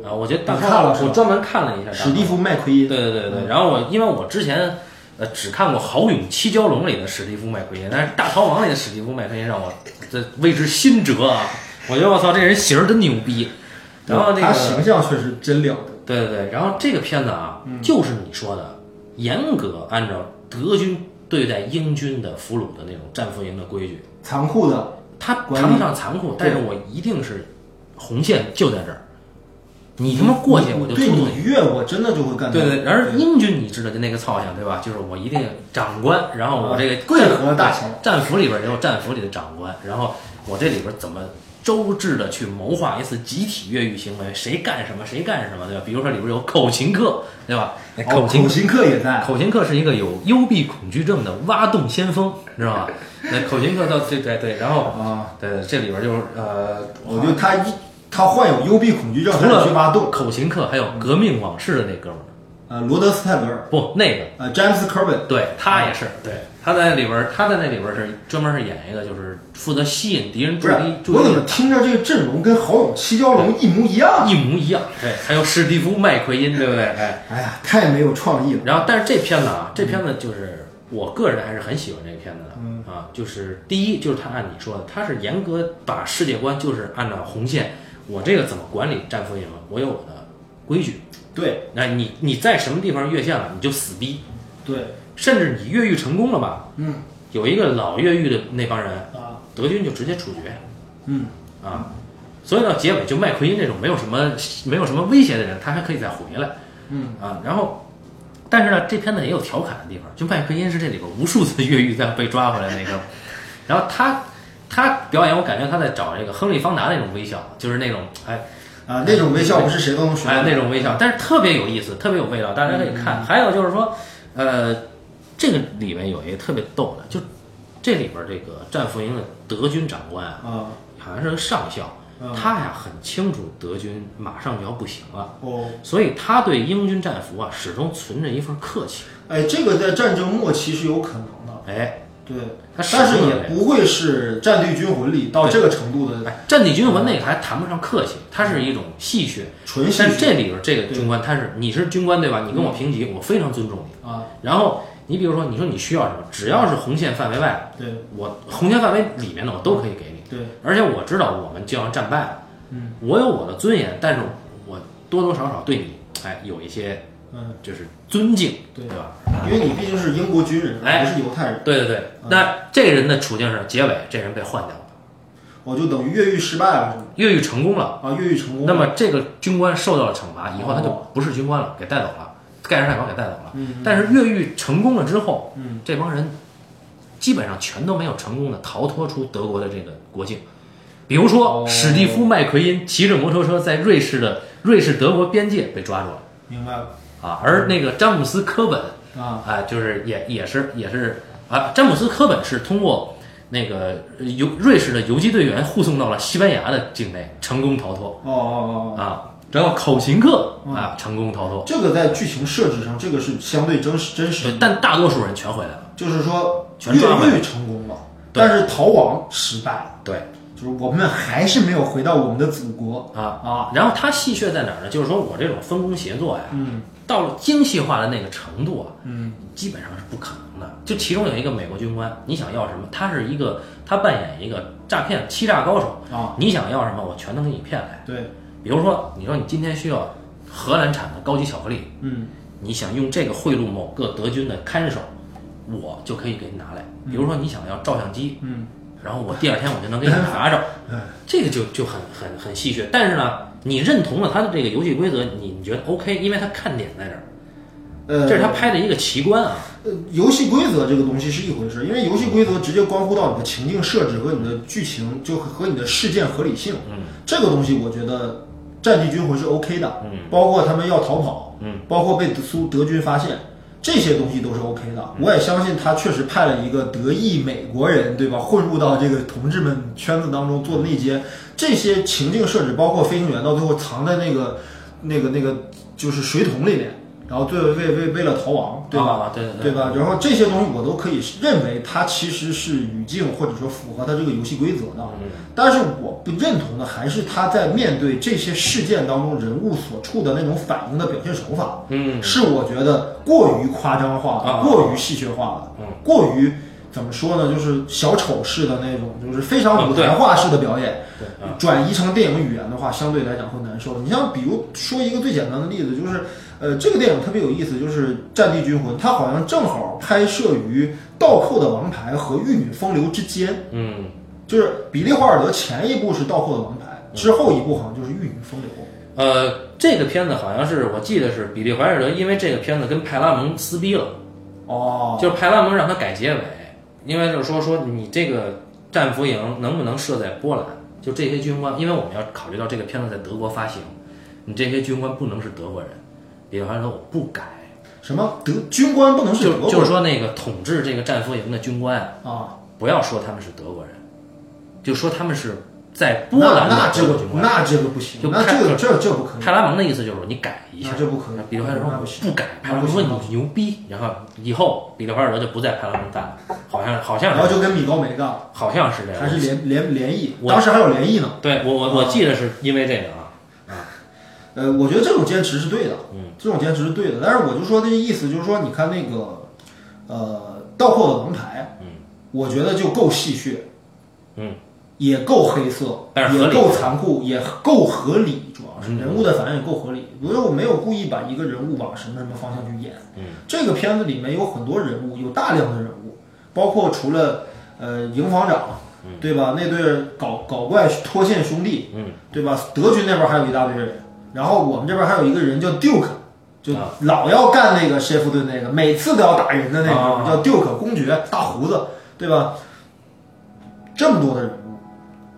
啊，我觉得《大我专门看了一下史蒂夫麦奎因，对对对对，然后我因为我之前呃只看过《豪勇七蛟龙》里的史蒂夫麦奎因，但是《大逃亡》里的史蒂夫麦奎因让我这为之心折啊！我觉得我操，这人型儿真牛逼。然后那他个形象确实真了得。对对对，然后这个片子啊，就是你说的，严格按照德军对待英军的俘虏的那种战俘营的规矩，残酷的，他谈不上残酷，但是我一定是红线就在这儿，你他妈过去我就对突突你。越我真的就会干。对对，然而英军你知道就那个操性对吧？就是我一定长官，然后我这个贵战和大乔战俘里边也有战俘里的长官，然后我这里边怎么周至的去谋划一次集体越狱行为，谁干什么谁干什么，对吧？比如说里边有口琴课，对吧？口琴口琴课也在，口琴课是一个有幽闭恐惧症的挖洞先锋，知道吧？那口琴课到对对对，然后啊，对对，这里边就是呃，我觉得他一他患有幽闭恐惧症，除他得去挖洞。口琴课，还有革命往事的那哥们儿，呃，罗德斯泰格尔，不那个。呃，詹姆斯科本，对他也是，对他在里边儿，他在那里边儿是专门是演一个，就是负责吸引敌人注不是意力，注我怎么听着这个阵容跟好友七蛟龙一模一样？一模一样。对，还有史蒂夫麦奎因，对不对？哎，哎呀，太没有创意了。然后但是这片子啊，这片子就是我个人还是很喜欢这个片子的。嗯啊，就是第一就是他按你说的，他是严格把世界观就是按照红线，我这个怎么管理战俘营，我有我的规矩。对那你你在什么地方越线了，你就死逼，对，甚至你越狱成功了吧？嗯有一个老越狱的那帮人，啊，德军就直接处决。嗯，啊，所以到结尾就麦奎因这种没有什么没有什么威胁的人，他还可以再回来，嗯啊，然后，但是呢，这片子也有调侃的地方，就麦奎因是这里边无数次越狱再被抓回来那个，然后他他表演，我感觉他在找这个亨利方达那种微笑，就是那种哎啊，那种微笑不是谁都能学哎那种微笑，但是特别有意思，特别有味道，大家可以看。还有就是说，呃，这个里面有一个特别逗的，就这里边这个战俘营的德军长官啊，啊。好像是个上校，嗯他呀很清楚德军马上就要不行了，哦，所以他对英军战俘啊始终存着一份客气。哎，这个在战争末期是有可能的，哎，对，他但是呢终以为，不会是《战地军魂》里到这个程度的哎，战地军魂那个还谈不上客气，它是一种戏谑。纯戏谑这里边这个军官他是你是军官对吧？你跟我平级，我非常尊重你。啊，然后你比如说，你说你需要什么，只要是红线范围外的，对我红线范围里面的我都可以给你。对，而且我知道我们就要战败了，嗯，我有我的尊严，但是我多多少少对你哎有一些嗯，就是尊敬，对对吧？因为你毕竟是英国军人，哎不是犹太人，对对对，那这个人的处境是结尾这人被换掉了，我就等于越狱失败了，是吗？越狱成功了。啊，越狱成功。那么这个军官受到了惩罚，以后他就哦不是军官了，给带走了，盖世太保给带走了。嗯但是越狱成功了之后，嗯，这帮人基本上全都没有成功的逃脱出德国的这个国境。比如说，哦史蒂夫·麦奎因骑着摩托车在瑞士的瑞士德国边界被抓住了明白了啊，而那个詹姆斯·科本啊，啊，就是也也是也是啊，詹姆斯·科本是通过那个呃游瑞士的游击队员护送到了西班牙的境内，成功逃脱哦哦哦哦，啊。然后口琴课嗯啊，成功逃脱，这个在剧情设置上，这个是相对真实真实的，但大多数人全回来了。就是说越狱成功了，但是逃亡失败了，对就是我们还是没有回到我们的祖国啊，啊。然后他戏谑在哪儿呢？就是说我这种分工协作呀，嗯到了精细化的那个程度啊，嗯基本上是不可能的。就其中有一个美国军官，你想要什么？他是一个他扮演一个诈骗欺诈高手，啊，你想要什么，我全能给你骗来。对，比如说，你说你今天需要荷兰产的高级巧克力，嗯你想用这个贿赂某个德军的看守，我就可以给你拿来。比如说你想要照相机，嗯然后我第二天我就能给你拿着，这个就就很很很戏谑。但是呢，你认同了他的这个游戏规则，你你觉得 OK，因为他看点在这儿，呃，这是他拍的一个奇观啊。呃，游戏规则这个东西是一回事，因为游戏规则直接关乎到你的情境设置和你的剧情，就和你的事件合理性。嗯，这个东西我觉得《战地军魂》是 OK 的。嗯，包括他们要逃跑，嗯，包括被苏德军发现，这些东西都是 OK 的。我也相信他确实派了一个德裔美国人，对吧？混入到这个同志们圈子当中做内奸，这些情境设置，包括飞行员到最后藏在那个那个那个就是水桶里面，然后最后为为为了逃亡，对吧？啊对对对吧？然后这些东西我都可以认为它其实是语境或者说符合它这个游戏规则的，嗯但是我不认同的还是他在面对这些事件当中人物所处的那种反应的表现手法，嗯是我觉得过于夸张化啊，过于戏谑化的，嗯过于怎么说呢？就是小丑式的那种，就是非常舞台化式的表演。转移成电影语言的话，相对来讲会难受。你像比如说一个最简单的例子，就是呃，这个电影特别有意思，就是《战地军魂》，它好像正好拍摄于《倒扣的王牌》和《玉女风流》之间。嗯就是比利华尔德前一部是《倒扣的王牌》，之后一部好像就是《玉女风流》。呃，这个片子好像是我记得是比利怀尔德因为这个片子跟派拉蒙撕逼了。哦，就是派拉蒙让他改结尾，因为就是说说你这个战俘营能不能设在波兰？就这些军官，因为我们要考虑到这个片子在德国发行，你这些军官不能是德国人。比尔德我不改，什么德军官不能是德就是说那个统治这个战俘营的军官啊，啊？不要说他们是德国人，就说他们是在波兰的那这个德国军官。那这个不行，就派那这个这这不可以。派拉蒙的意思就是说你改一下，这不可以比利怀尔德说不改，那派拉蒙说你牛逼，然后以后比利怀尔德就不在派拉蒙干了，好像好像是然后就跟米高梅干了，好像是这样，还是联联联谊，当时还有联谊呢。对我我我啊记得是因为这个啊，呃，我觉得这种坚持是对的，嗯，这种坚持是对的。但是我就说这个意思，就是说，你看那个，呃，倒扣的王牌，嗯，我觉得就够戏谑，嗯，也够黑色，也够残酷，也够合理，主要是嗯人物的反应也够合理。不是我没有故意把一个人物往什么什么方向去演，嗯，这个片子里面有很多人物，有大量的人物，包括除了呃营房长，对吧？那对搞搞怪脱线兄弟，嗯，对吧？德军那边还有一大堆人，然后我们这边还有一个人叫 Duke，就啊老要干那个谢夫顿那个，每次都要打人的那个、啊叫 Duke 公爵，大胡子，对吧？这么多的人物，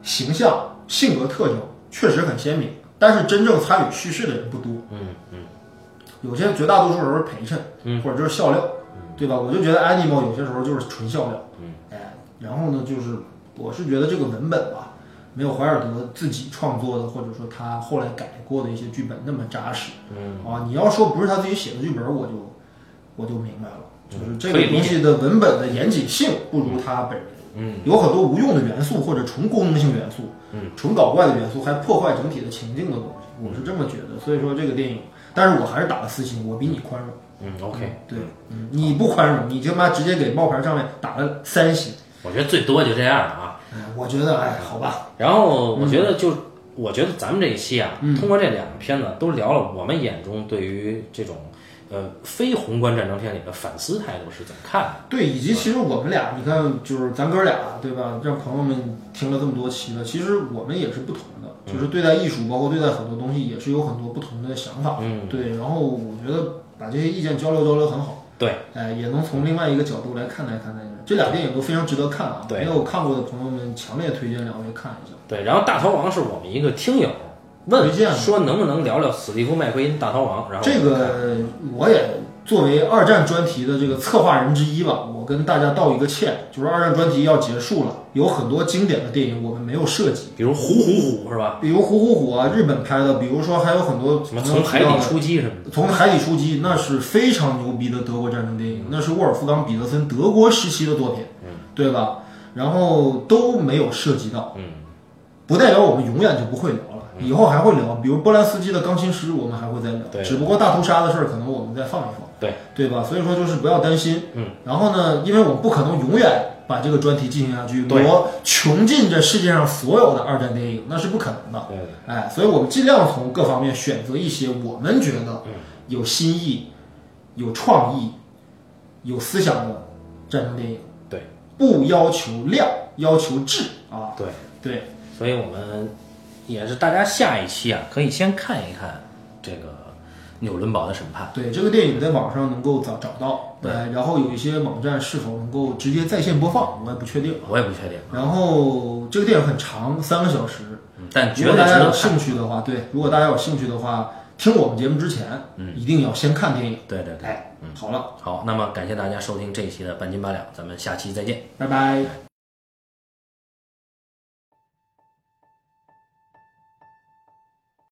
形象、性格特征确实很鲜明，但是真正参与叙事的人不多。嗯嗯有些绝大多数时候是陪衬，嗯或者就是笑料，对吧？我就觉得 Animal 有些时候就是纯笑料，嗯，哎，然后呢，就是我是觉得这个文本吧，没有怀尔德自己创作的，或者说他后来改过的一些剧本那么扎实，嗯啊，你要说不是他自己写的剧本，我就我就明白了，就是这个东西的文本的严谨性不如他本人，嗯，有很多无用的元素或者纯功能性元素，嗯，纯搞怪的元素，还破坏整体的情境的东西，我是这么觉得。所以说这个电影，但是我还是打了四星，我比你宽容。嗯，OK，对，嗯，你不宽容，你他妈直接给冒牌上面打了三星。我觉得最多就这样了啊。哎，我觉得，哎，好吧，然后我觉得就，我觉得咱们这一期啊，嗯通过这两个片子都聊了我们眼中对于这种呃非宏观战争片里的反思态度是怎么看的。对，以及其实我们俩，你看，就是咱哥俩，对吧？让朋友们听了这么多期了，其实我们也是不同的，就是对待艺术，包括对待很多东西，也是有很多不同的想法。嗯，对，然后我觉得把这些意见交流交流很好。对，哎，也能从另外一个角度来看待看待这俩电影都非常值得看啊！对没有看过的朋友们，强烈推荐两位看一下。对，然后大逃亡是我们一个听友问说能不能聊聊史蒂夫麦奎因大逃亡，然后这个我也作为二战专题的这个策划人之一吧，我跟大家道一个歉，就是二战专题要结束了，有很多经典的电影我们没有涉及，比如虎虎虎是吧？比如《虎虎虎》啊，日本拍的，比如说还有很多什么从海底出击什么的。从海底出击，那是非常牛逼的德国战争电影，那是沃尔夫冈·彼得森德国时期的作品，对吧？然后都没有涉及到，嗯，不代表我们永远就不会聊了，以后还会聊，比如波兰斯基的钢琴师，我们还会再聊，对。只不过大屠杀的事儿，可能我们再放一放，对。对吧？所以说就是不要担心，嗯，然后呢，因为我们不可能永远把这个专题进行下去，我穷尽这世界上所有的二战电影，那是不可能的，对，哎，所以我们尽量从各方面选择一些我们觉得有新意、有创意、有思想的战争电影。对，不要求量，要求质啊。对，对，所以我们也是大家下一期啊，可以先看一看这个纽伦堡的审判。对，这个电影在网上能够找找到，对哎，然后有一些网站是否能够直接在线播放，我也不确定。我也不确定，然后这个电影很长，三个小时。嗯但绝如果大家有。兴趣的话，对，如果大家有兴趣的话，听我们节目之前，嗯一定要先看电影。对对对，哎，好了，好，那么感谢大家收听这一期的半斤八两，咱们下期再见。拜拜。